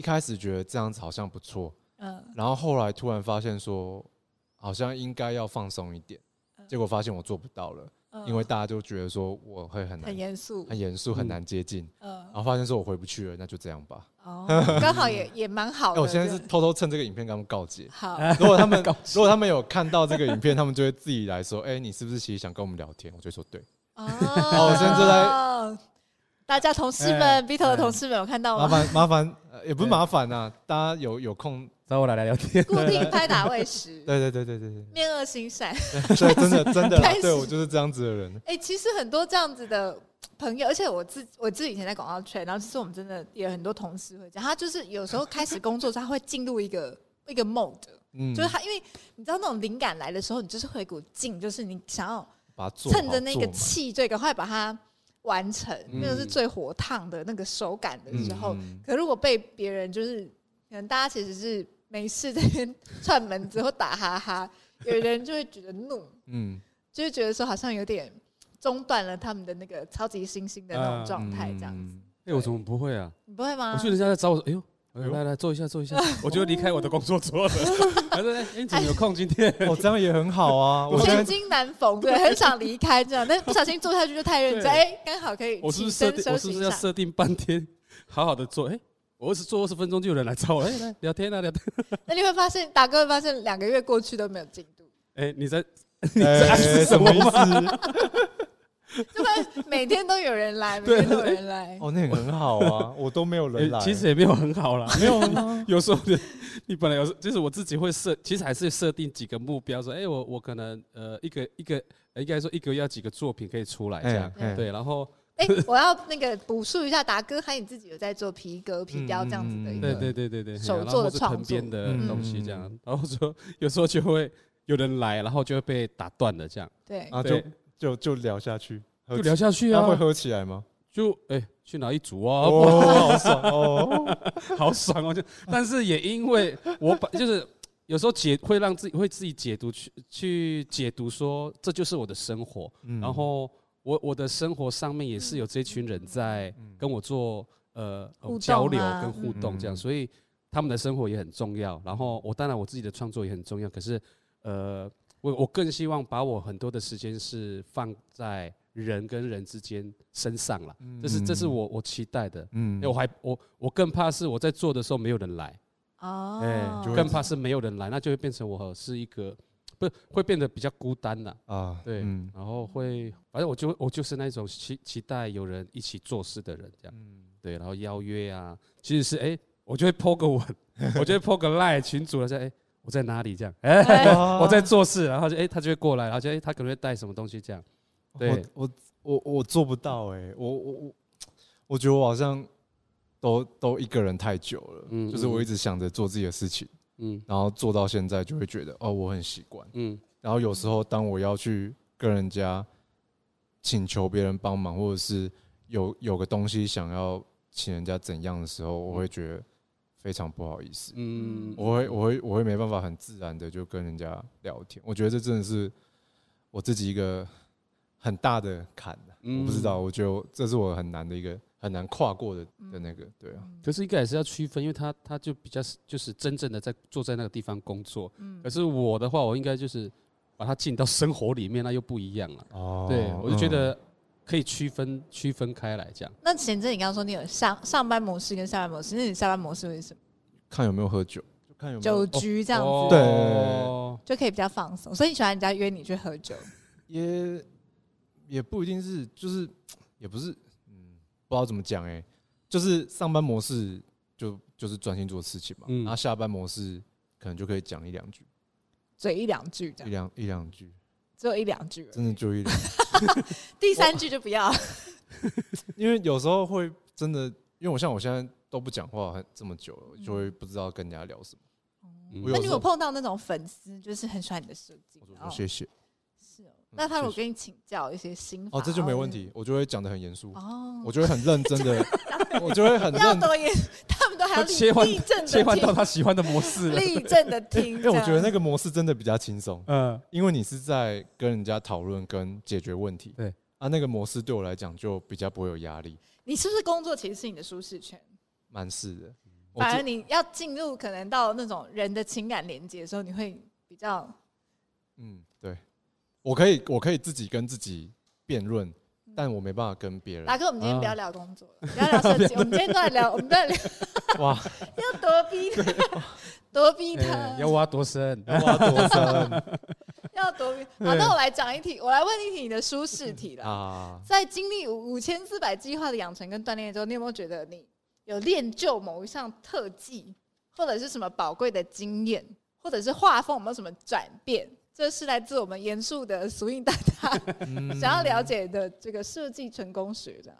一开始觉得这样子好像不错，嗯，然后后来突然发现说，好像应该要放松一点，结果发现我做不到了，因为大家就觉得说我会很难很严肃，很严肃，很难接近，嗯，然后发现说我回不去了，那就这样吧。哦，刚好也 <laughs> 也蛮好的。我现在是偷偷趁这个影片跟他们告解。好，如果他们 <laughs> 如果他们有看到这个影片，他们就会自己来说，哎，你是不是其实想跟我们聊天？我就说对。哦，<laughs> 我现在就在。大家同事们，Vito 的同事们有看到吗？麻烦麻烦，也不是麻烦呐，大家有有空找我来聊聊天。固定 <laughs> 拍打喂食，对对对对对对，面恶心善，<laughs> 对，真的真的，<laughs> 对我就是这样子的人。哎，其实很多这样子的朋友，而且我自我自己以前在广告圈，然后其实我们真的也有很多同事会讲，他就是有时候开始工作，他会进入一个一个 mode，嗯，就是他因为你知道那种灵感来的时候，你就是会有一股劲，就是你想要趁着那个气，最，赶快把它。完成，那个是最火烫的那个手感的时候。嗯、可如果被别人就是，可能大家其实是没事在那边串门子或打哈哈，<laughs> 有人就会觉得怒，嗯，就会觉得说好像有点中断了他们的那个超级星星的那种状态，这样子。哎，我怎么不会啊？你不会吗？我去人家在找我说，哎呦。来来坐一下，坐一下，<laughs> 我就离开我的工作桌了。<laughs> 他说：“哎，你怎么有空今天？<laughs> 哦这样也很好啊。”千金难逢，对，很想离开这样，但是不小心坐下去就太认真。哎，刚好可以。我是不是设定？我是不是要设定半天，好好的坐？哎，我是坐二十分钟就有人来找我，哎，来聊天啊，聊天。那你会发现，大哥会发现两个月过去都没有进度。哎，你在你在暗示什么意思？<laughs> 就会每天都有人来，每天都有人来。哦，那也很好啊，<laughs> 我都没有人来。其实也没有很好啦，<laughs> 没有啊。有时候你本来有时就是我自己会设，其实还是设定几个目标，说，哎，我我可能呃一个一个应该说一个月要几个作品可以出来这样。对，然后哎，我要那个补述一下，达哥还有你自己有在做皮革、皮雕这样子的一个，对对对对对，手做的创作的东西这样。然后说有时候就会有人来，然后就会被打断的这样。对啊，就就就聊下去。就聊下去啊？会喝起来吗？就哎、欸，去哪一组啊？哦，好爽哦，<laughs> 好爽哦！就但是也因为我把就是有时候解会让自己会自己解读去去解读说这就是我的生活，嗯、然后我我的生活上面也是有这群人在跟我做呃交流跟互动这样，所以他们的生活也很重要。然后我当然我自己的创作也很重要，可是呃我我更希望把我很多的时间是放在。人跟人之间身上了，这是这是我我期待的。嗯，我还我我更怕是我在做的时候没有人来。哦，哎，更怕是没有人来，那就会变成我是一个不是会变得比较孤单呐啊，对，然后会，反正我就我就是那种期期待有人一起做事的人，这样，对，然后邀约啊，其实是哎，我就会 po 个文，<laughs> 我就会 po 个 line 群主了，说哎我在哪里？这样，<laughs> 哎 <laughs> 我在做事，然后就哎他就会过来，然后就哎他可能会带什么东西这样，对，我我我做不到哎，我我我我觉得我好像都都一个人太久了，嗯，就是我一直想着做自己的事情。嗯，然后做到现在就会觉得哦，我很习惯。嗯，然后有时候当我要去跟人家请求别人帮忙，或者是有有个东西想要请人家怎样的时候，我会觉得非常不好意思。嗯，我会我会我会没办法很自然的就跟人家聊天。我觉得这真的是我自己一个很大的坎。我不知道，我觉得这是我很难的一个。很难跨过的的那个，对啊。可是应该还是要区分，因为他他就比较就是真正的在坐在那个地方工作。嗯。可是我的话，我应该就是把它进到生活里面，那又不一样了。哦。对，我就觉得可以区分区分开来这样。那贤正，你刚刚说你有上上班模式跟下班模式，那你下班模式为什么？看有没有喝酒，就看有没有酒局这样子。对。就可以比较放松，所以你喜欢人家约你去喝酒？也也不一定是，就是也不是。嗯不知道怎么讲哎，就是上班模式就就是专心做事情嘛，然后下班模式可能就可以讲一两句，嘴一两句这样，一两一两句，只有一两句，真的就一两句，<laughs> 第三句就不要，<laughs> 因为有时候会真的，因为我像我现在都不讲话这么久了，就会不知道跟人家聊什么。那你有碰到那种粉丝，就是很喜欢你的设计？我说谢谢。那他如果跟你请教一些心法哦，这就没问题，我就会讲的很严肃哦，我就会很认真的，<laughs> 我就会很认真。他们都还要切换切换到他喜欢的模式，立正的听。<laughs> 因为我觉得那个模式真的比较轻松，嗯，因为你是在跟人家讨论跟解决问题，对啊，那个模式对我来讲就比较不会有压力。你是不是工作其实是你的舒适圈？蛮是的，反而你要进入可能到那种人的情感连接的时候，你会比较，嗯，对。我可以，我可以自己跟自己辩论，但我没办法跟别人。大哥，我们今天不要聊工作了，不要聊设计，<laughs> 我们今天都在聊，我们在聊。<laughs> 哇！<laughs> 要躲避他，多逼他，要挖多深？要挖多深？要躲避？好，那我来讲一题，我来问一题你的舒适题了。啊，在经历五五千四百计划的养成跟锻炼之后，你有没有觉得你有练就某一项特技，或者是什么宝贵的经验，或者是画风有没有什么转变？这是来自我们严肃的俗印大大想要了解的这个设计成功学的。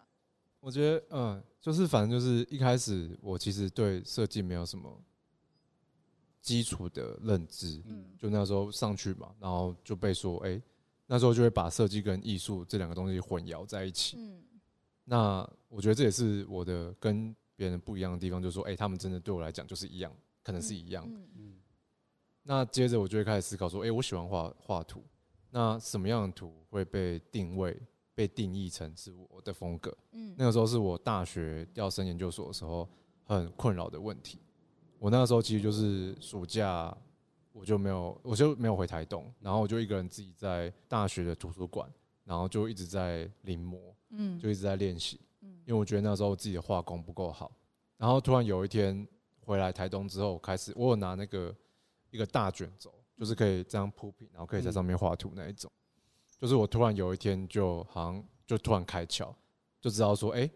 我觉得，嗯，就是反正就是一开始我其实对设计没有什么基础的认知，嗯，就那时候上去嘛，然后就被说，哎，那时候就会把设计跟艺术这两个东西混淆在一起。嗯，那我觉得这也是我的跟别人不一样的地方，就是说，哎，他们真的对我来讲就是一样，可能是一样的。嗯。那接着我就会开始思考说，诶，我喜欢画画图，那什么样的图会被定位、被定义成是我的风格？嗯，那个时候是我大学要升研究所的时候很困扰的问题。我那个时候其实就是暑假，我就没有，我就没有回台东，然后我就一个人自己在大学的图书馆，然后就一直在临摹，嗯，就一直在练习，嗯，因为我觉得那时候自己的画工不够好。然后突然有一天回来台东之后，开始我有拿那个。一个大卷轴，就是可以这样铺平，然后可以在上面画图那一种。就是我突然有一天就好像就突然开窍，就知道说，哎，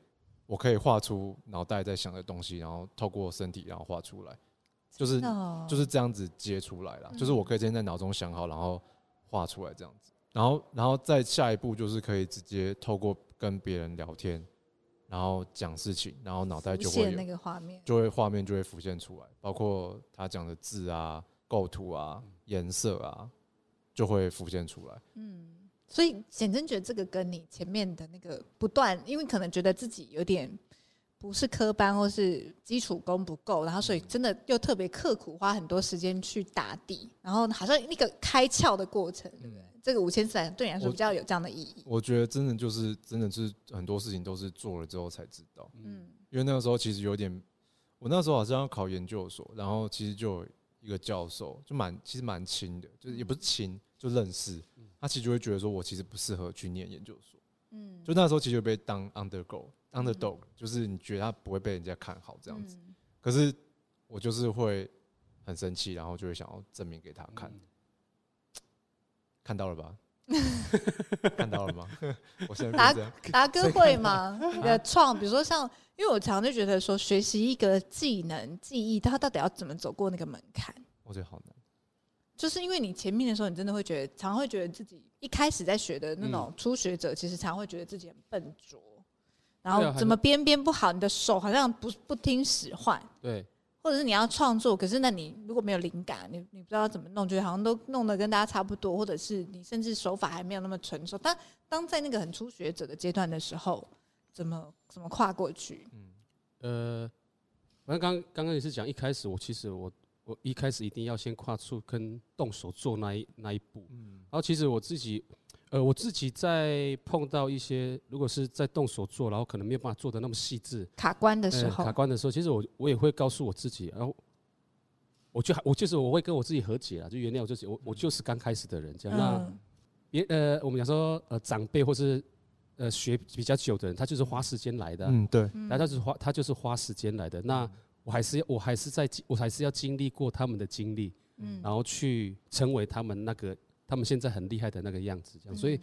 我可以画出脑袋在想的东西，然后透过身体然后画出来，就是就是这样子接出来了。就是我可以先在脑中想好，然后画出来这样子。然后然后再下一步就是可以直接透过跟别人聊天，然后讲事情，然后脑袋就会那个画面，就会画面就会浮现出来，包括他讲的字啊。构图啊，颜色啊，就会浮现出来。嗯，所以显真觉得这个跟你前面的那个不断，因为可能觉得自己有点不是科班或是基础功不够，然后所以真的又特别刻苦，花很多时间去打底，然后好像那个开窍的过程，对不对？嗯，这个五千四百对你来说比较有这样的意义。我，我觉得真的就是真的是很多事情都是做了之后才知道。嗯，因为那个时候其实有点，我那时候好像要考研究所，然后其实就。一个教授就蛮其实蛮亲的，就是也不是亲，就认识。他其实就会觉得说，我其实不适合去念研究所。嗯，就那时候其实就被当 undergo underdog，就是你觉得他不会被人家看好这样子。可是我就是会很生气，然后就会想要证明给他看。看到了吧？<laughs> 看到了吗？我现在达 <laughs> 达哥会吗？你的创，比如说像，因为我常常就觉得说，学习一个技能、技艺，它到底要怎么走过那个门槛？我觉得好难。就是因为你前面的时候，你真的会觉得，常常会觉得自己一开始在学的那种初学者，其实常常会觉得自己很笨拙，然后怎么编编不好，你的手好像不不听使唤。对。或者是你要创作，可是那你如果没有灵感，你你不知道怎么弄，觉得好像都弄得跟大家差不多，或者是你甚至手法还没有那么成熟。但当在那个很初学者的阶段的时候，怎么怎么跨过去？嗯，呃，反正刚刚刚也是讲，一开始我其实我我一开始一定要先跨出跟动手做那一那一步。嗯，然后其实我自己。呃，我自己在碰到一些，如果是在动手做，然后可能没有办法做的那么细致，卡关的时候，卡关的时候，其实我我也会告诉我自己，然后我就我就是我会跟我自己和解了，就原谅我自己，我我就是刚开始的人这样。那别呃，我们讲说呃长辈或是呃学比较久的人，他就是花时间来的，嗯对，那他就是花他就是花时间来的。那我还是我还是在我还是要经历过他们的经历，嗯，然后去成为他们那个。他们现在很厉害的那个样子，这样，所以，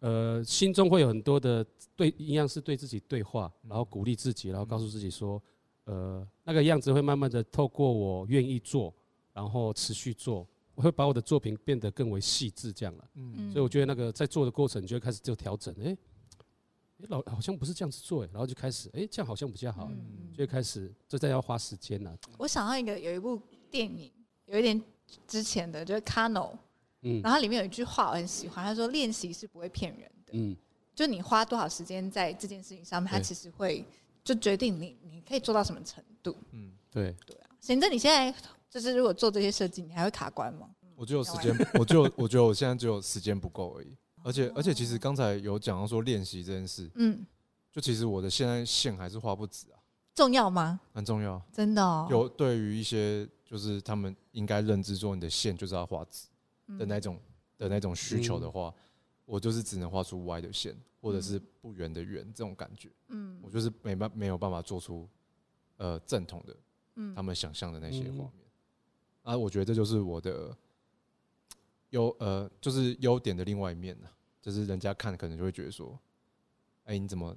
呃，心中会有很多的对，一样是对自己对话，然后鼓励自己，然后告诉自己说，呃，那个样子会慢慢的透过我愿意做，然后持续做，我会把我的作品变得更为细致，这样了。嗯，所以我觉得那个在做的过程，就会开始就调整，哎，哎，老好像不是这样子做，哎，然后就开始，哎，这样好像比较好，就会开始，这再要花时间了。我想到一个，有一部电影，有一点之前的，就是《Kano》。嗯，然后里面有一句话我很喜欢，他说：“练习是不会骗人的。”嗯，就你花多少时间在这件事情上面，它其实会就决定你你可以做到什么程度。嗯，对对啊。贤正你现在就是如果做这些设计，你还会卡关吗？我就有时间，我就我觉得我现在只有时间不够而已。而且而且，其实刚才有讲到说练习这件事，嗯，就其实我的现在线还是画不直啊。重要吗？很重要，真的哦。有对于一些就是他们应该认知说你的线就是要画直。的那种的那种需求的话，我就是只能画出歪的线，或者是不圆的圆这种感觉。嗯，我就是没办没有办法做出呃正统的，嗯他们想象的那些画面。啊，我觉得这就是我的优呃，就是优点的另外一面呢，就是人家看可能就会觉得说，哎，你怎么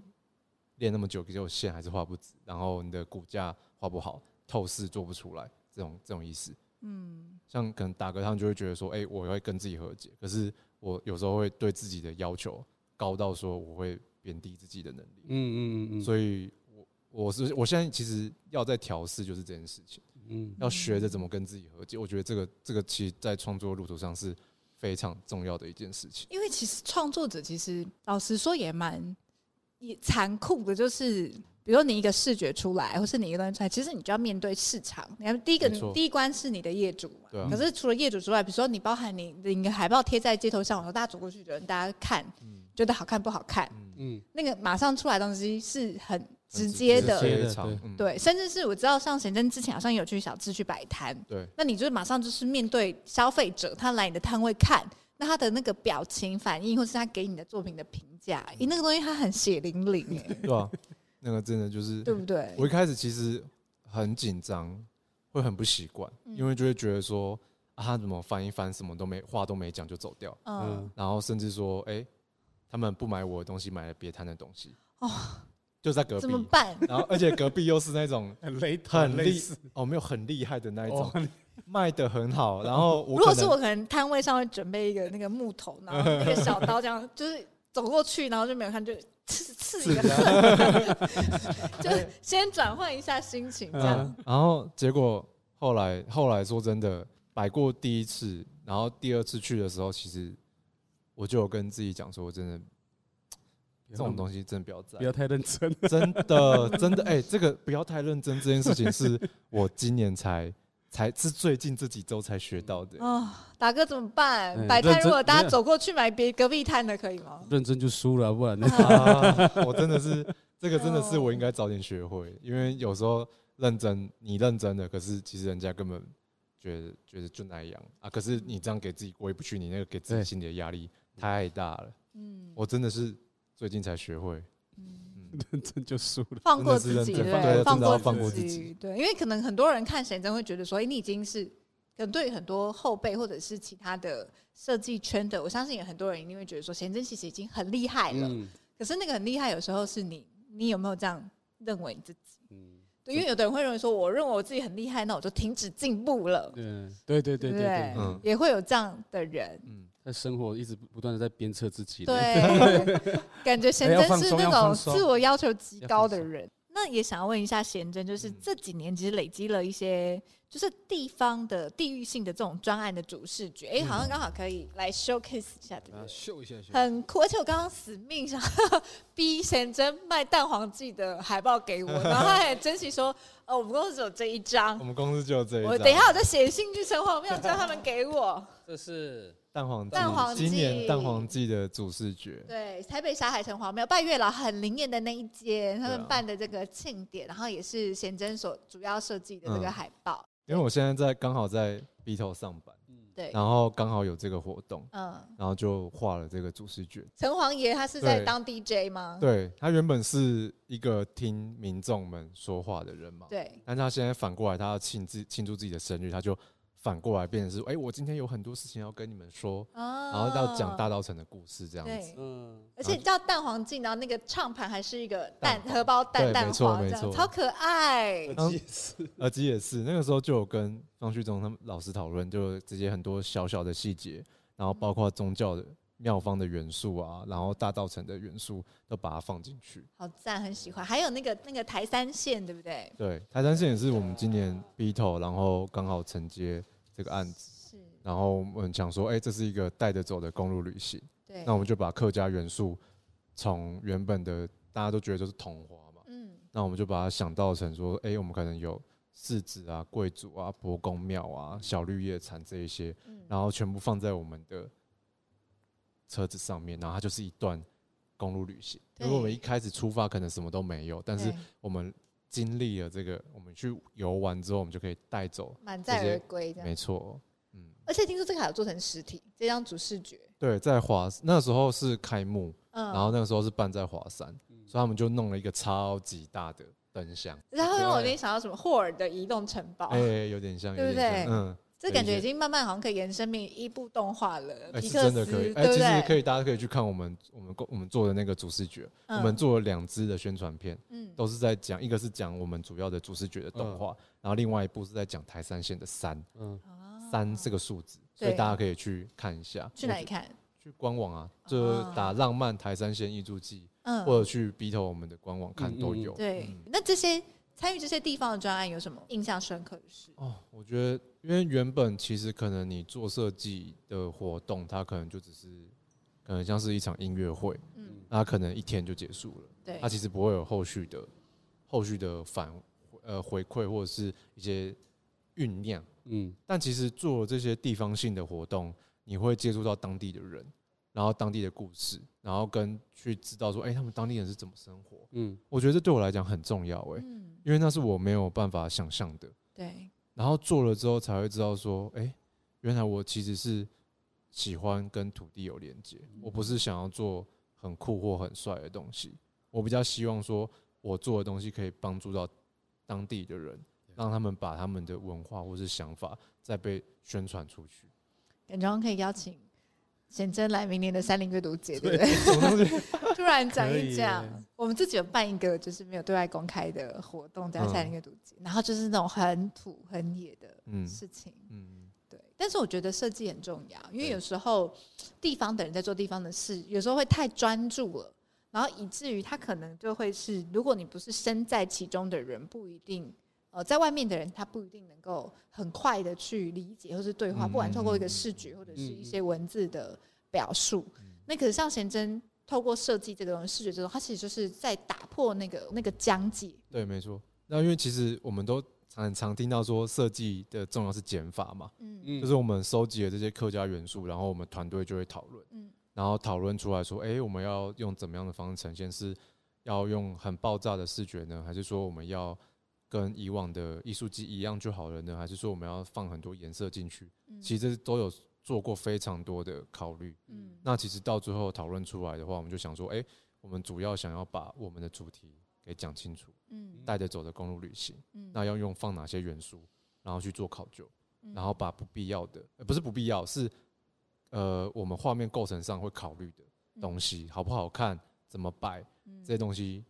练那么久，结果线还是画不直，然后你的骨架画不好，透视做不出来，这种这种意思。嗯，像可能大哥他们就会觉得说，哎、欸，我会跟自己和解。可是我有时候会对自己的要求高到说，我会贬低自己的能力。嗯嗯嗯嗯。所以我我是我现在其实要在调试，就是这件事情。嗯。要学着怎么跟自己和解。我觉得这个这个其实在创作路途上是非常重要的一件事情。因为其实创作者其实老实说也蛮也残酷的，就是。比如说你一个视觉出来，或是你一个东西出来，其实你就要面对市场。你看第一个第一关是你的业主嘛，可是除了业主之外，比如说你包含你你海报贴在街头上，我说大家走过去觉得，大家看觉得好看不好看，嗯，那个马上出来的东西是很直接的，对，甚至是我知道像贤真之前好像有去小智去摆摊，对，那你就是马上就是面对消费者，他来你的摊位看，那他的那个表情反应，或是他给你的作品的评价，你那个东西他很血淋淋哎，对吧？那个真的就是对不对？我一开始其实很紧张，会很不习惯，因为就会觉得说啊，他怎么翻一翻，什么都没话都没讲就走掉，嗯，然后甚至说，哎，他们不买我的东西，买了别摊的东西，哦，就在隔壁，怎么办？然后而且隔壁又是那种 <laughs> 很雷很厉哦，没有很厉害的那一种，卖的很好。然后如果是我，可能摊位上会准备一个那个木头，然后一个小刀，这样就是走过去，然后就没有看就。<laughs> 刺刺一个，<laughs> 就先转换一下心情，这样。然后结果后来后来说真的，摆过第一次，然后第二次去的时候，其实我就有跟自己讲说，真的这种东西真的不要在，不要太认真，真的真的哎，这个不要太认真这件事情，是我今年才。才是最近这几周才学到的哦，大哥怎么办？摆摊如果大家走过去买别隔壁摊的可以吗？认真就输了，不然 <laughs> 我真的是这个真的是我应该早点学会，因为有时候认真你认真的，可是其实人家根本觉得觉得就那样啊。可是你这样给自己过意不去，你那个给自己心里的压力太大了。嗯，我真的是最近才学会。认 <laughs> 真就输了，放过自己，对，放过自己，对，因为可能很多人看贤真会觉得说，哎，你已经是可能对于很多后辈或者是其他的设计圈的，我相信有很多人一定会觉得说，贤真其实已经很厉害了。嗯、可是那个很厉害，有时候是你，你有没有这样认为你自己？嗯，对，因为有的人会认为说，我认为我自己很厉害，那我就停止进步了。嗯，对对对对对，对，嗯，也会有这样的人。嗯，在生活一直不断的在鞭策自己。对，<laughs> 感觉贤真是那种自我要求极高的人。那也想要问一下贤真，就是这几年其实累积了一些，就是地方的地域性的这种专案的主视觉，哎、欸，好像刚好可以来 showcase 一下，对不对？秀一下，很酷。而且我刚刚死命想 <laughs> 逼贤真卖蛋黄记的海报给我，然后他还珍惜说，哦，我们公司只有这一张，我们公司只有这一张。我等一下我再写信去城隍庙叫他们给我。这是。蛋黄蛋黄今年蛋黄季的主视觉，对，台北霞海城隍庙拜月老很灵验的那一间，他们办的这个庆典，然后也是贤真所主要设计的这个海报。因为我现在在刚好在 BITO 上班，对，然后刚好有这个活动，嗯，然后就画了这个主视觉。城隍爷他是在当 DJ 吗？对，他原本是一个听民众们说话的人嘛，对，但他现在反过来，他要庆自庆祝自己的生日，他就。反过来变成是，哎、欸，我今天有很多事情要跟你们说，哦、然后要讲大稻埕的故事这样子，嗯，而且叫蛋黄镜，然后那个唱盘还是一个蛋荷包蛋蛋黄，没错，超可爱。耳机也是，耳机也是，那个时候就有跟方旭中他们老师讨论，就直接很多小小的细节，然后包括宗教的。庙方的元素啊，然后大稻埕的元素都把它放进去，好赞，很喜欢。还有那个那个台三线，对不对？对，台三线也是我们今年 BITO，然后刚好承接这个案子，是。然后我们想说，哎、欸，这是一个带着走的公路旅行，对。那我们就把客家元素从原本的大家都觉得就是桐花嘛，嗯。那我们就把它想到成说，哎、欸，我们可能有世子啊、贵族啊、伯公庙啊、小绿叶蝉这一些，然后全部放在我们的。车子上面，然后它就是一段公路旅行。如果我们一开始出发，可能什么都没有，但是我们经历了这个，我们去游玩之后，我们就可以带走满载而归。没错，嗯。而且听说这个还有做成实体，这张主视觉。对，在华那时候是开幕，嗯，然后那个时候是办在华山，所以他们就弄了一个超级大的灯箱。然后让我联想到什么霍尔的移动城堡，哎，有点像，对不对？嗯。这感觉已经慢慢好像可以延伸成一部动画了。哎，是真的可以。哎，其实可以，大家可以去看我们我们我们做的那个主视觉。我们做了两支的宣传片，嗯，都是在讲，一个是讲我们主要的主视觉的动画，然后另外一部是在讲台山线的三，嗯，三这个数字，所以大家可以去看一下。去哪里看？去官网啊，就打“浪漫台山线艺术季”，嗯，或者去 BITO 我们的官网看都有。对，那这些。参与这些地方的专案有什么印象深刻的事？哦，我觉得，因为原本其实可能你做设计的活动，它可能就只是，可能像是一场音乐会，嗯，那可能一天就结束了，对，它其实不会有后续的，后续的反呃回馈或者是一些酝酿，嗯，但其实做这些地方性的活动，你会接触到当地的人。然后当地的故事，然后跟去知道说，哎，他们当地人是怎么生活？嗯，我觉得这对我来讲很重要，哎，嗯因为那是我没有办法想象的。对。然后做了之后才会知道说，哎，原来我其实是喜欢跟土地有连接。我不是想要做很酷或很帅的东西，我比较希望说我做的东西可以帮助到当地的人，让他们把他们的文化或是想法再被宣传出去。感觉可以邀请。贤真来明年的三林阅读节，对不对？<laughs> 突然讲一讲，我们自己有办一个就是没有对外公开的活动，叫三林阅读节，然后就是那种很土很野的事情，嗯，对。但是我觉得设计很重要，因为有时候地方的人在做地方的事，有时候会太专注了，然后以至于他可能就会是，如果你不是身在其中的人，不一定。呃，在外面的人他不一定能够很快的去理解或是对话，不管透过一个视觉或者是一些文字的表述。那可是像贤真透过设计这个东西视觉之后，它其实就是在打破那个那个疆界。对，没错。那因为其实我们都很常听到说设计的重要是减法嘛，嗯，就是我们收集了这些客家元素，然后我们团队就会讨论，嗯，然后讨论出来说，哎，我们要用怎么样的方式呈现？是要用很爆炸的视觉呢，还是说我们要？跟以往的艺术季一样就好了呢？还是说我们要放很多颜色进去？其实都有做过非常多的考虑。嗯，那其实到最后讨论出来的话，我们就想说，哎，我们主要想要把我们的主题给讲清楚。嗯，带着走的公路旅行。嗯，那要用放哪些元素，然后去做考究。然后把不必要的，不是不必要，是呃我们画面构成上会考虑的东西，好不好看，怎么摆，这些东西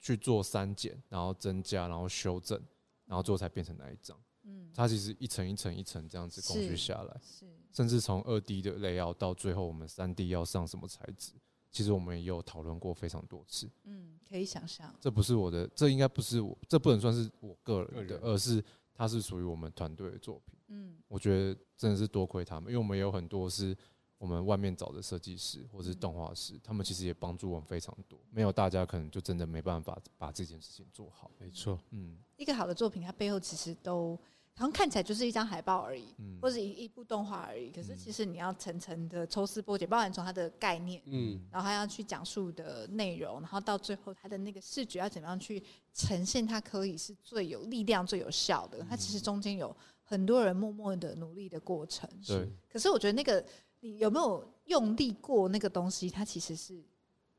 去做删减，然后增加，然后修正，然后最后才变成那一张。嗯，它其实一层一层一层这样子工序下来，是甚至从二 D 的 layout 到最后我们三 D 要上什么材质，其实我们也有讨论过非常多次。嗯，可以想象，这不是我的，这应该不是我，这不能算是我个人的，而是它是属于我们团队的作品。嗯，我觉得真的是多亏他们，因为我们有很多是我们外面找的设计师或是动画师，他们其实也帮助我们非常多。没有大家，可能就真的没办法把这件事情做好。没错，嗯，一个好的作品，它背后其实都。好像看起来就是一张海报而已，嗯、或者一一部动画而已。可是其实你要层层的抽丝剥茧，包含从它的概念，嗯，然后它要去讲述的内容，然后到最后它的那个视觉要怎么样去呈现，它可以是最有力量、最有效的。它其实中间有很多人默默的努力的过程。对。可是我觉得那个你有没有用力过那个东西，它其实是。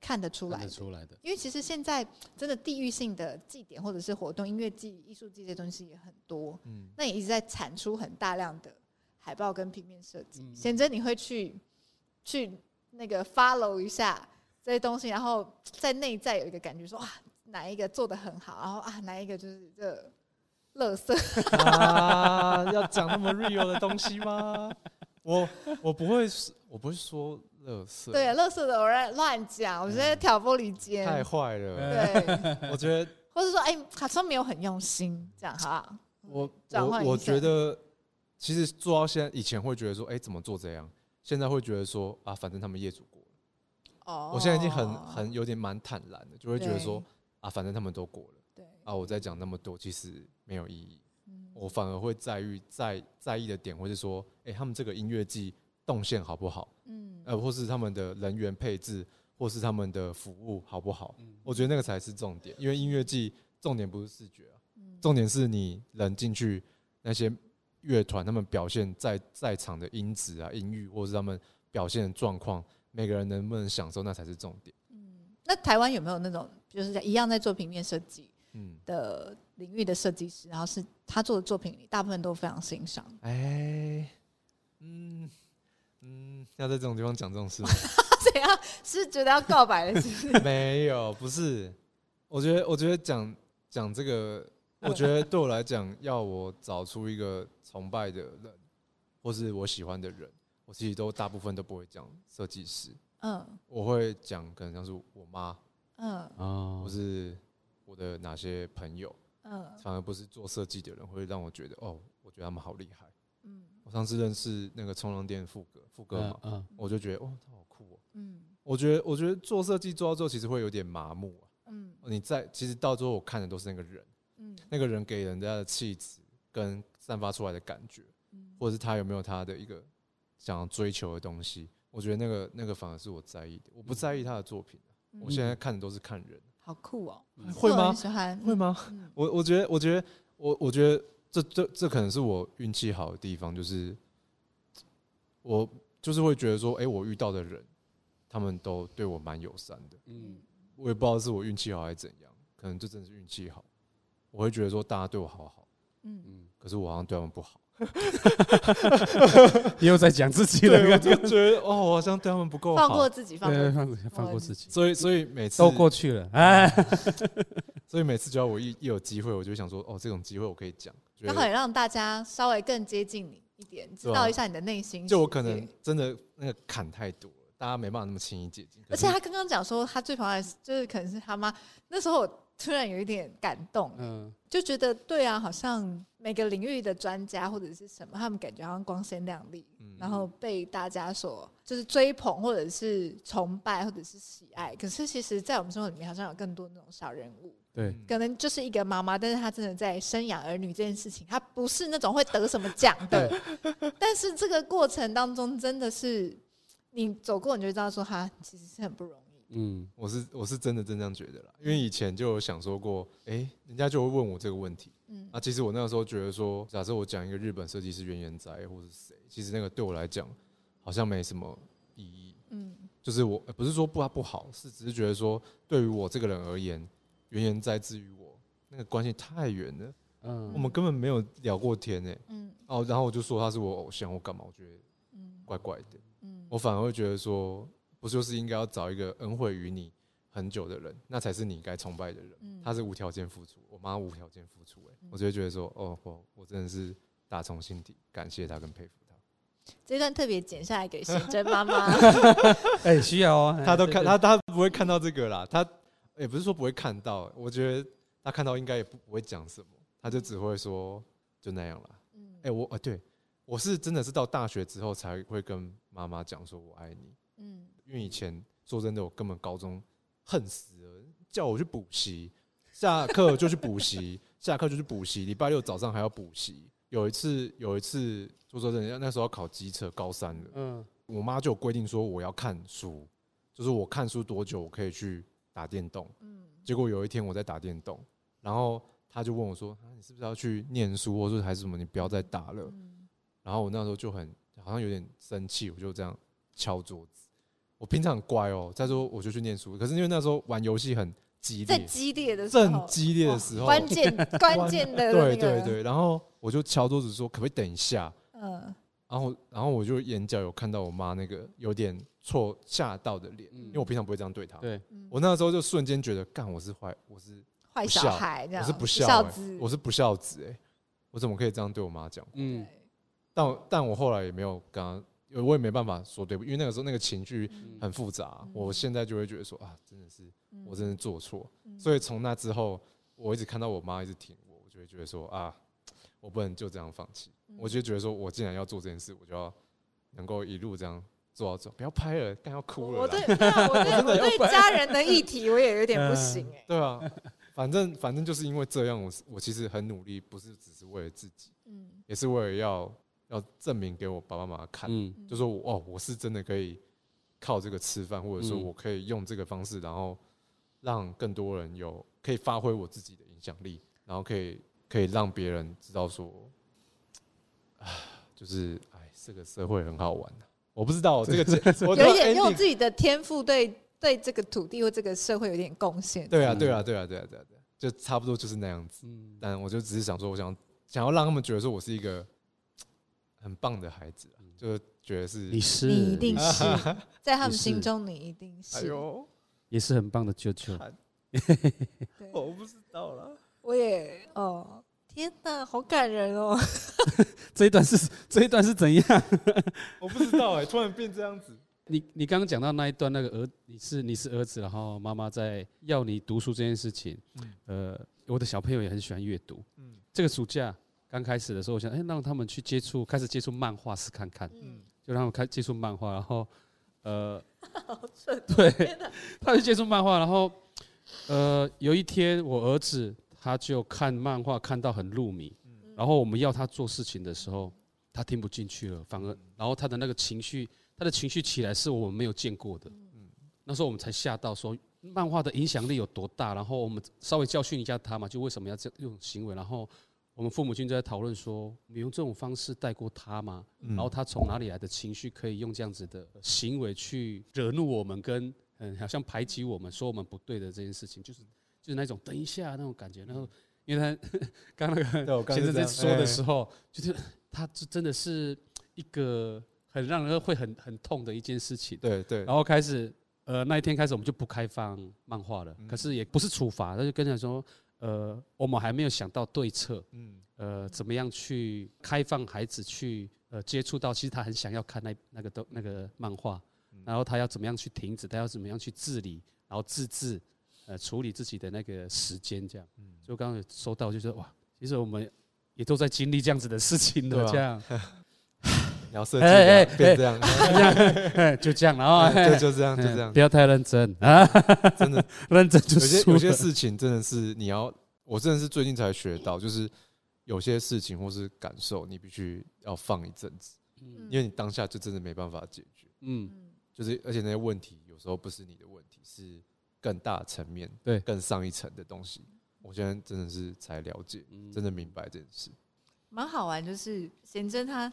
看得出来，出来的，因为其实现在真的地域性的祭典或者是活动，音乐祭、艺术祭这些东西也很多，嗯，那也一直在产出很大量的海报跟平面设计。显真、嗯、你会去去那个 follow 一下这些东西，然后在内在有一个感觉说，哇，哪一个做的很好，然后啊，哪一个就是这垃圾 <laughs> 啊，要讲那么 real 的东西吗？我我不会，我不会说。乐色对，乐色的我在乱讲，我觉得挑拨离间太坏了。对，<laughs> 我觉得，或者说，哎，好像没有很用心，这样哈。我我我觉得，其实做到现在，以前会觉得说，哎，怎么做这样？现在会觉得说，啊，反正他们业主过了。哦。我现在已经很很有点蛮坦然的，就会觉得说，啊，反正他们都过了。对。啊，我在讲那么多，其实没有意义。我反而会在意在在意的点，或是说，哎，他们这个音乐季动线好不好？嗯，呃，或是他们的人员配置，或是他们的服务好不好？嗯，我觉得那个才是重点，因为音乐季重点不是视觉啊，重点是你人进去那些乐团他们表现在在场的音质啊、音域，或是他们表现的状况，每个人能不能享受，那才是重点。嗯，那台湾有没有那种就是在一样在做平面设计嗯的领域的设计师，然后是他做的作品里大部分都非常欣赏？哎，嗯。嗯，要在这种地方讲这种事吗？<laughs> 怎样？是觉得要告白了？是不是？没有，不是。我觉得，我觉得讲讲这个，我觉得对我来讲，要我找出一个崇拜的人，或是我喜欢的人，我自己都大部分都不会讲设计师。嗯，我会讲可能像是我妈，嗯，或是我的哪些朋友，嗯，反而不是做设计的人，会让我觉得哦，我觉得他们好厉害。嗯，我上次认识那个冲浪店副哥副哥嘛，嗯嗯、我就觉得哦，他好酷哦。嗯，我觉得我觉得做设计做到最后其实会有点麻木啊。嗯，你在其实到最后我看的都是那个人，嗯，那个人给人家的气质跟散发出来的感觉，嗯，或者是他有没有他的一个想要追求的东西，我觉得那个那个反而是我在意的。我不在意他的作品，嗯、我现在看的都是看人。好酷哦，会吗？会吗？我我觉得我觉得我我觉得。这这这可能是我运气好的地方，就是我就是会觉得说，哎，我遇到的人，他们都对我蛮友善的。嗯，我也不知道是我运气好还是怎样，可能这真的是运气好。我会觉得说，大家对我好好。嗯嗯，可是我好像对他们不好。你 <laughs> 又在讲自己了，我就觉得哦，我好像对他们不够好。放过自己，放过放放过自己。所以所以每次都过去了，哎。<laughs> 所以每次只要我一一有机会，我就想说，哦，这种机会我可以讲。刚好也让大家稍微更接近你一点，知道一下你的内心。就我可能真的那个坎太多了，大家没办法那么轻易接近。而且他刚刚讲说，他最讨厌就是可能是他妈。那时候我突然有一点感动，嗯，就觉得对啊，好像每个领域的专家或者是什么，他们感觉好像光鲜亮丽，然后被大家所就是追捧或者是崇拜或者是喜爱。可是其实，在我们生活里面，好像有更多那种小人物。对，可能就是一个妈妈，但是她真的在生养儿女这件事情，她不是那种会得什么奖的。但是这个过程当中，真的是你走过，你就知道说她其实是很不容易。嗯，我是我是真的真这样觉得啦，因为以前就有想说过，哎、欸，人家就会问我这个问题。嗯，啊，其实我那个时候觉得说，假设我讲一个日本设计师原研哉或是谁，其实那个对我来讲好像没什么意义。嗯，就是我不是说不他不好，是只是觉得说，对于我这个人而言。原研哉之于我，那个关系太远了，嗯，我们根本没有聊过天诶。嗯，哦，然后我就说他是我偶像，我干嘛？我觉得怪怪的。嗯，我反而会觉得说，不就是应该要找一个恩惠于你很久的人，那才是你该崇拜的人。他是无条件付出，我妈无条件付出，哎，我就会觉得说，哦，我我真的是打从心底感谢他跟佩服他。这段特别剪下来给贤真妈妈。<laughs> 哎，需要啊，<laughs> 他都看他他不会看到这个啦，他也不是说不会看到，我觉得他看到应该也不不会讲什么，他就只会说就那样了。嗯，哎，我啊，对，我是真的是到大学之后才会跟妈妈讲说我爱你。嗯，因为以前说真的，我根本高中。恨死了！叫我去补习，下课就去补习，下课就去补习。礼拜六早上还要补习。有一次，有一次，就说真的那时候要考机车，高三了。嗯，我妈就有规定说我要看书，就是我看书多久，我可以去打电动。嗯，结果有一天我在打电动，然后她就问我说：“你是不是要去念书，或者还是什么？你不要再打了。”然后我那时候就很好像有点生气，我就这样敲桌子。我平常很乖哦，再说我就去念书。可是因为那时候玩游戏很激烈，在激烈的时候，正激烈的时候，关键 <laughs> 关键的，对对对。然后我就敲桌子说：“可不可以等一下？”嗯。然后然后我就眼角有看到我妈那个有点错吓到的脸，因为我平常不会这样对她。对。我那个时候就瞬间觉得，干，我是坏，我是坏小孩，我是不孝子，我是不孝子，哎，我怎么可以这样对我妈讲？嗯。但但我后来也没有跟她。我也没办法说对不，因为那个时候那个情绪很复杂。我现在就会觉得说啊，真的是我真的做错。所以从那之后，我一直看到我妈一直挺我，我就会觉得说啊，我不能就这样放弃。我就觉得说我既然要做这件事，我就要能够一路这样做到走。不要拍了，刚要哭了。我对，<laughs> 我对，我对家人的议题我也有点不行哎。对啊，反正反正就是因为这样，我我其实很努力，不是只是为了自己，也是为了要。要证明给我爸爸妈妈看，嗯、就说哦，我是真的可以靠这个吃饭，或者说我可以用这个方式，然后让更多人有可以发挥我自己的影响力，然后可以可以让别人知道说，啊，就是哎，这个社会很好玩的。我不知道这个 <laughs> 有点用自己的天赋对对这个土地或这个社会有点贡献。对啊，对啊，对啊，对啊，对啊，对，就差不多就是那样子。但我就只是想说，我想想要让他们觉得说我是一个。很棒的孩子，就觉得是你是你一定是 <laughs> 在他们心中你一定是，哎呦，也是很棒的舅舅。<laughs> 我不知道了，我也哦，天哪，好感人哦！<laughs> 这一段是这一段是怎样？我不知道哎，突然变这样子。你你刚刚讲到那一段，那个儿你是你是儿子，然后妈妈在要你读书这件事情，呃，我的小朋友也很喜欢阅读，嗯，这个暑假。刚开始的时候，我想，哎，让他们去接触，开始接触漫画试看看。嗯，就让他们开接触漫画，然后，呃，<laughs> 好蠢，对，他就接触漫画，然后，呃，有一天我儿子他就看漫画看到很入迷，然后我们要他做事情的时候，他听不进去了，反而，然后他的那个情绪，他的情绪起来是我们没有见过的。嗯，那时候我们才吓到，说漫画的影响力有多大，然后我们稍微教训一下他嘛，就为什么要这种行为，然后。我们父母亲就在讨论说：“你用这种方式带过他吗？然后他从哪里来的情绪，可以用这样子的行为去惹怒我们，跟嗯，好像排挤我们，说我们不对的这件事情，就是就是那种等一下那种感觉。然后，因为他 <laughs> 刚那个先生在说的时候，就是他这真的是一个很让人会很很痛的一件事情。对对。然后开始，呃，那一天开始我们就不开放漫画了，可是也不是处罚，他就跟他说。”呃，我们还没有想到对策，嗯，呃，怎么样去开放孩子去呃接触到，其实他很想要看那那个都那个漫画，然后他要怎么样去停止，他要怎么样去治理，然后自治，呃，处理自己的那个时间这样，嗯，就刚刚有收到，就是哇，其实我们也都在经历这样子的事情的这样，聊设计，变这样，这样，就这样，然后就 <laughs> 就这样，就这样，不要太认真啊，<laughs> 真的。<laughs> 认真就有些有些事情真的是你要，我真的是最近才学到，就是有些事情或是感受，你必须要放一阵子，因为你当下就真的没办法解决，嗯，就是而且那些问题有时候不是你的问题，是更大层面，对，更上一层的东西，我现在真的是才了解，真的明白这件事，蛮好玩，就是贤真他。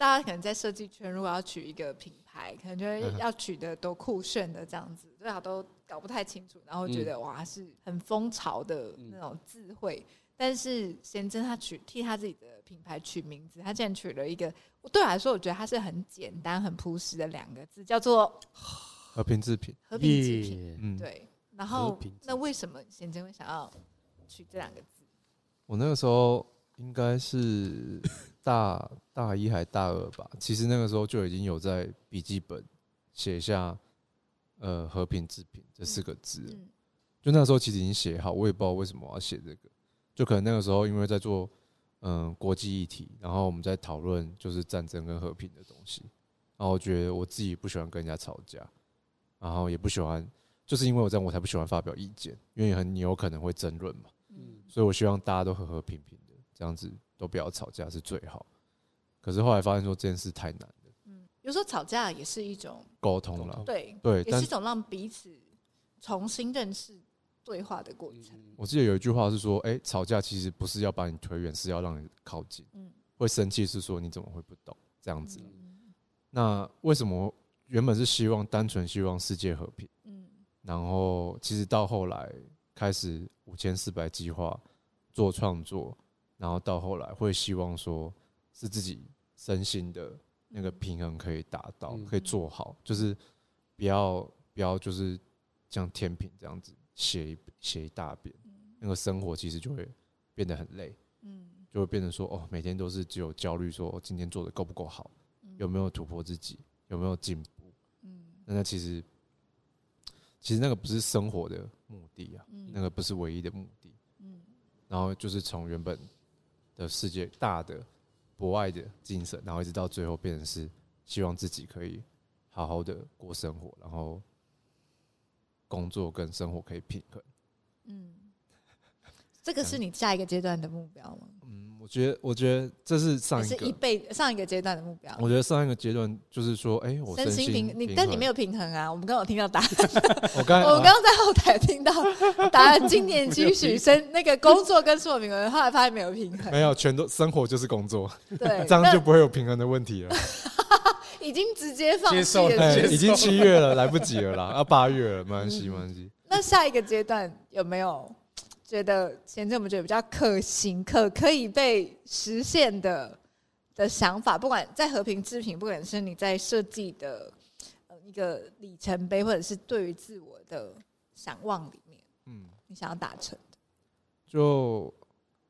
大家可能在设计圈，如果要取一个品牌，可能觉得要取得多酷炫的这样子，最好都搞不太清楚，然后觉得哇是很风潮的那种智慧。但是贤真他取替他自己的品牌取名字，他竟然取了一个对我来说，我觉得他是很简单、很朴实的两个字，叫做和平制品。和平制品，嗯，对。然后，那为什么贤真会想要取这两个字？我那个时候应该是大 <laughs> 大一还大二吧。其实那个时候就已经有在笔记本写下呃“和平制品”这四个字。嗯嗯就那个时候其实已经写好，我也不知道为什么我要写这个。就可能那个时候因为在做嗯国际议题，然后我们在讨论就是战争跟和平的东西。然后我觉得我自己不喜欢跟人家吵架，然后也不喜欢，就是因为我这样我才不喜欢发表意见，因为很你有可能会争论嘛。嗯。所以我希望大家都和和平平的，这样子都不要吵架是最好。可是后来发现说这件事太难了。嗯。有时候吵架也是一种沟通了。对对，也是一种让彼此重新认识。对话的过程，我记得有一句话是说：“哎，吵架其实不是要把你推远，是要让你靠近。”嗯，会生气是说你怎么会不懂这样子？那为什么原本是希望单纯希望世界和平？嗯，然后其实到后来开始五千四百计划做创作，然后到后来会希望说是自己身心的那个平衡可以达到，可以做好，就是不要不要就是像天平这样子。写一写一大遍，那个生活其实就会变得很累，嗯，就会变成说哦，每天都是只有焦虑，说今天做的够不够好，有没有突破自己，有没有进步，嗯，那那其实其实那个不是生活的目的啊，那个不是唯一的目的，嗯，然后就是从原本的世界大的博爱的精神，然后一直到最后变成是希望自己可以好好的过生活，然后。工作跟生活可以平衡，嗯，这个是你下一个阶段的目标吗？觉得，我觉得这是上一个一辈上一个阶段的目标。我觉得上一个阶段就是说，哎、欸，我身心平，你但你没有平衡啊。我们刚刚有听到答案，<laughs> 我刚我刚刚在后台听到答案，今年期许生那个工作跟生活平衡，后来发现没有平衡，没有，全都生活就是工作，对，<laughs> 这样就不会有平衡的问题了。<laughs> 已经直接放弃了，欸，已经七月了，来不及了啦，要八月了，没关系，没关系。那下一个阶段有没有觉得现在我们觉得比较可行、可可以被实现的的想法？不管在和平制品，不管是你在设计的呃一个里程碑，或者是对于自我的想望里面，嗯，你想要达成的，就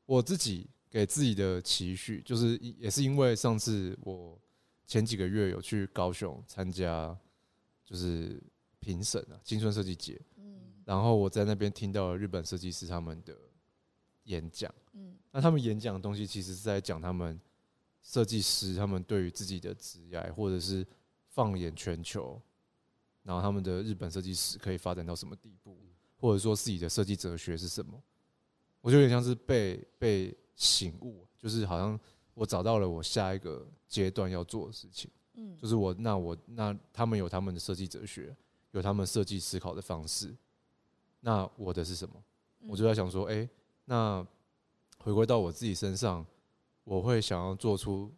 我自己给自己的期许，就是也是因为上次我。前几个月有去高雄参加，就是评审啊，青春设计节。嗯，然后我在那边听到了日本设计师他们的演讲。嗯，那他们演讲的东西其实是在讲他们设计师他们对于自己的职业，或者是放眼全球，然后他们的日本设计师可以发展到什么地步，或者说自己的设计哲学是什么。我觉得有点像是被被醒悟，就是好像。我找到了我下一个阶段要做的事情，嗯，就是我那我那他们有他们的设计哲学，有他们设计思考的方式，那我的是什么？我就在想说，哎，那回归到我自己身上，我会想要做出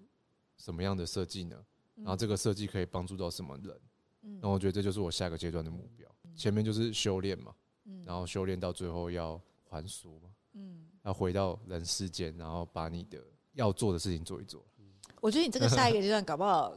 什么样的设计呢？然后这个设计可以帮助到什么人？嗯那我觉得这就是我下一个阶段的目标。前面就是修炼嘛，嗯然后修炼到最后要还俗嘛，嗯，要回到人世间，然后把你的。要做的事情做一做。我觉得你这个下一个阶段搞不好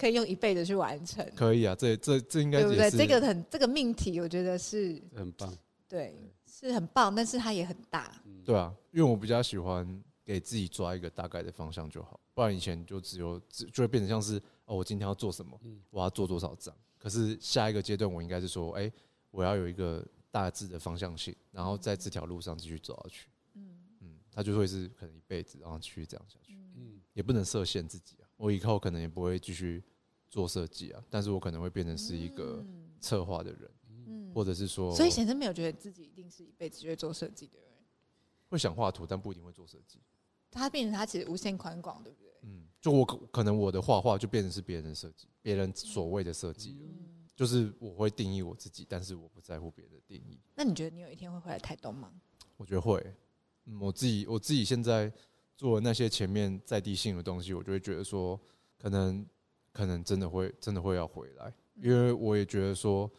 可以用一辈子去完成。可以啊，这这这应该对不对？这个很这个命题，我觉得是很棒。对，是很棒，但是它也很大。对啊，因为我比较喜欢给自己抓一个大概的方向就好，不然以前就只有就会变成像是哦，我今天要做什么，我要做多少张。可是下一个阶段，我应该是说，哎，我要有一个大致的方向性，然后在这条路上继续走下去。嗯嗯他就会是可能一辈子，然后继续这样下去。嗯，也不能设限自己啊。我以后可能也不会继续做设计啊，但是我可能会变成是一个策划的人，嗯，或者是说，所以先生没有觉得自己一定是一辈子就会做设计的人，会想画图，但不一定会做设计。他变成他其实无限宽广，对不对？嗯，就我可可能我的画画就变成是别人的设计，别人所谓的设计，就是我会定义我自己，但是我不在乎别人的定义。那你觉得你有一天会回来台东吗？我觉得会。嗯，我自己我自己现在做那些前面在地性的东西，我就会觉得说，可能可能真的会真的会要回来，因为我也觉得说，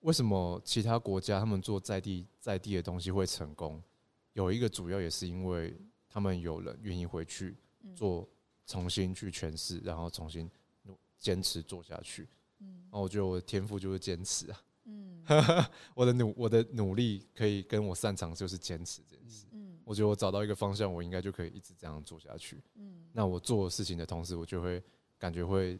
为什么其他国家他们做在地在地的东西会成功，有一个主要也是因为他们有人愿意回去做，重新去诠释，然后重新坚持做下去。嗯，然后我觉得我的天赋就是坚持啊。嗯，<laughs> 我的努我的努力可以跟我擅长就是坚持这件事。嗯，我觉得我找到一个方向，我应该就可以一直这样做下去。嗯，那我做事情的同时，我就会感觉会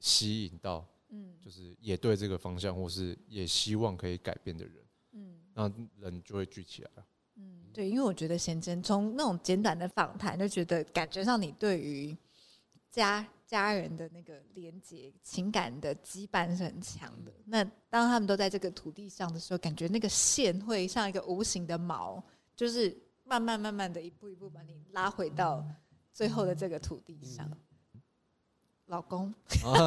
吸引到，嗯，就是也对这个方向，或是也希望可以改变的人。嗯，那人就会聚起来了。嗯对，因为我觉得贤真从那种简短的访谈，就觉得感觉上你对于家家人的那个连接、情感的羁绊是很强的。那当他们都在这个土地上的时候，感觉那个线会像一个无形的锚，就是慢慢慢慢的一步一步把你拉回到最后的这个土地上。老公，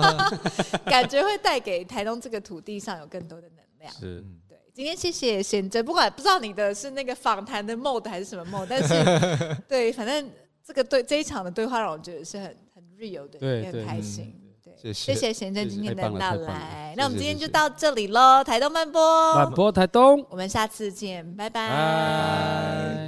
<laughs> 感觉会带给台东这个土地上有更多的能量。是。对今天谢谢贤真，不管不知道你的是那个访谈的 mode 还是什么 mode，但是 <laughs> 对，反正这个对这一场的对话让我觉得是很很 real 的，也很开心。对，谢谢贤真今天的到来，那我们今天就到这里喽，台东慢播，慢播台东，我们下次见，拜拜。